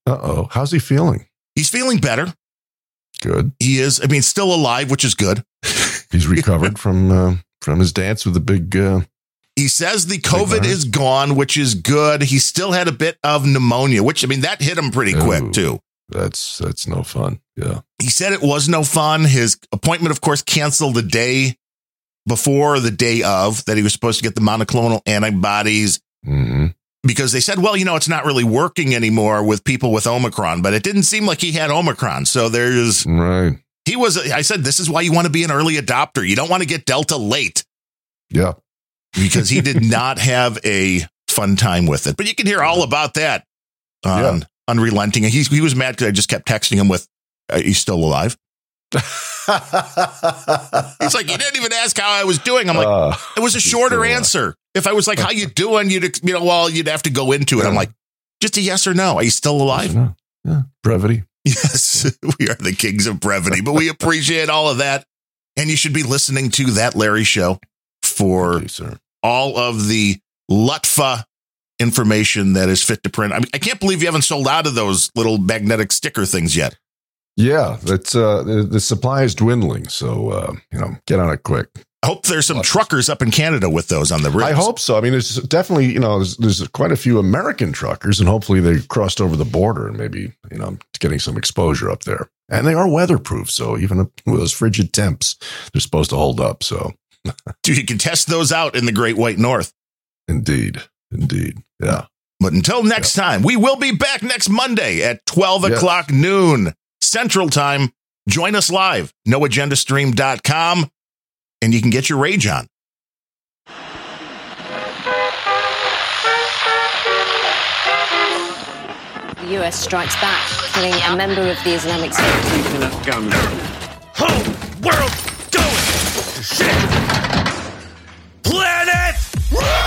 Uh oh. How's he feeling? He's feeling better. Good. He is, I mean, still alive, which is good. He's recovered from uh, from his dance with the big. Uh, He says the COVID is gone, which is good. He still had a bit of pneumonia, which I mean, that hit him pretty quick too. that's that's no fun. Yeah. He said it was no fun. His appointment, of course, canceled the day before the day of that he was supposed to get the monoclonal antibodies hmm because they said, well, you know, it's not really working anymore with people with Omicron, but it didn't seem like he had Omicron. So there's, Right. he was, I said, this is why you want to be an early adopter. You don't want to get Delta late Yeah. because he did not have a fun time with it. But you can hear all about that on Yeah. Unrelenting. He, he was mad because I just kept texting him with, he's still alive. He's like, you didn't even ask how I was doing. I'm like, Uh, it was a shorter answer. If I was like, how you doing? You'd, you know, well, you'd have to go into it. I'm like, just a yes or no. Are you still alive? yeah. yeah. Brevity. Yes, we are the kings of brevity, but we appreciate all of that. And you should be listening to that Larry show for sir. all of the Lutfa information that is fit to print. I mean, I can't believe you haven't sold out of those little magnetic sticker things yet. Yeah, that's uh, the, the supply is dwindling. So uh, you know, get on it quick. I hope there's some truckers up in Canada with those on the ribs. I hope so. I mean, there's definitely you know there's, there's quite a few American truckers, and hopefully they crossed over the border and maybe you know getting some exposure up there. And they are weatherproof, so even with those frigid temps, they're supposed to hold up. So Dude, you can test those out in the Great White North. indeed, indeed, yeah. But until next time, we will be back next Monday at 12 Yes. o'clock noon Central Time. Join us live, noagendastream.com, and you can get your rage on. The US strikes back, killing a member of the Islamic State. Whole world going to shit. Planet!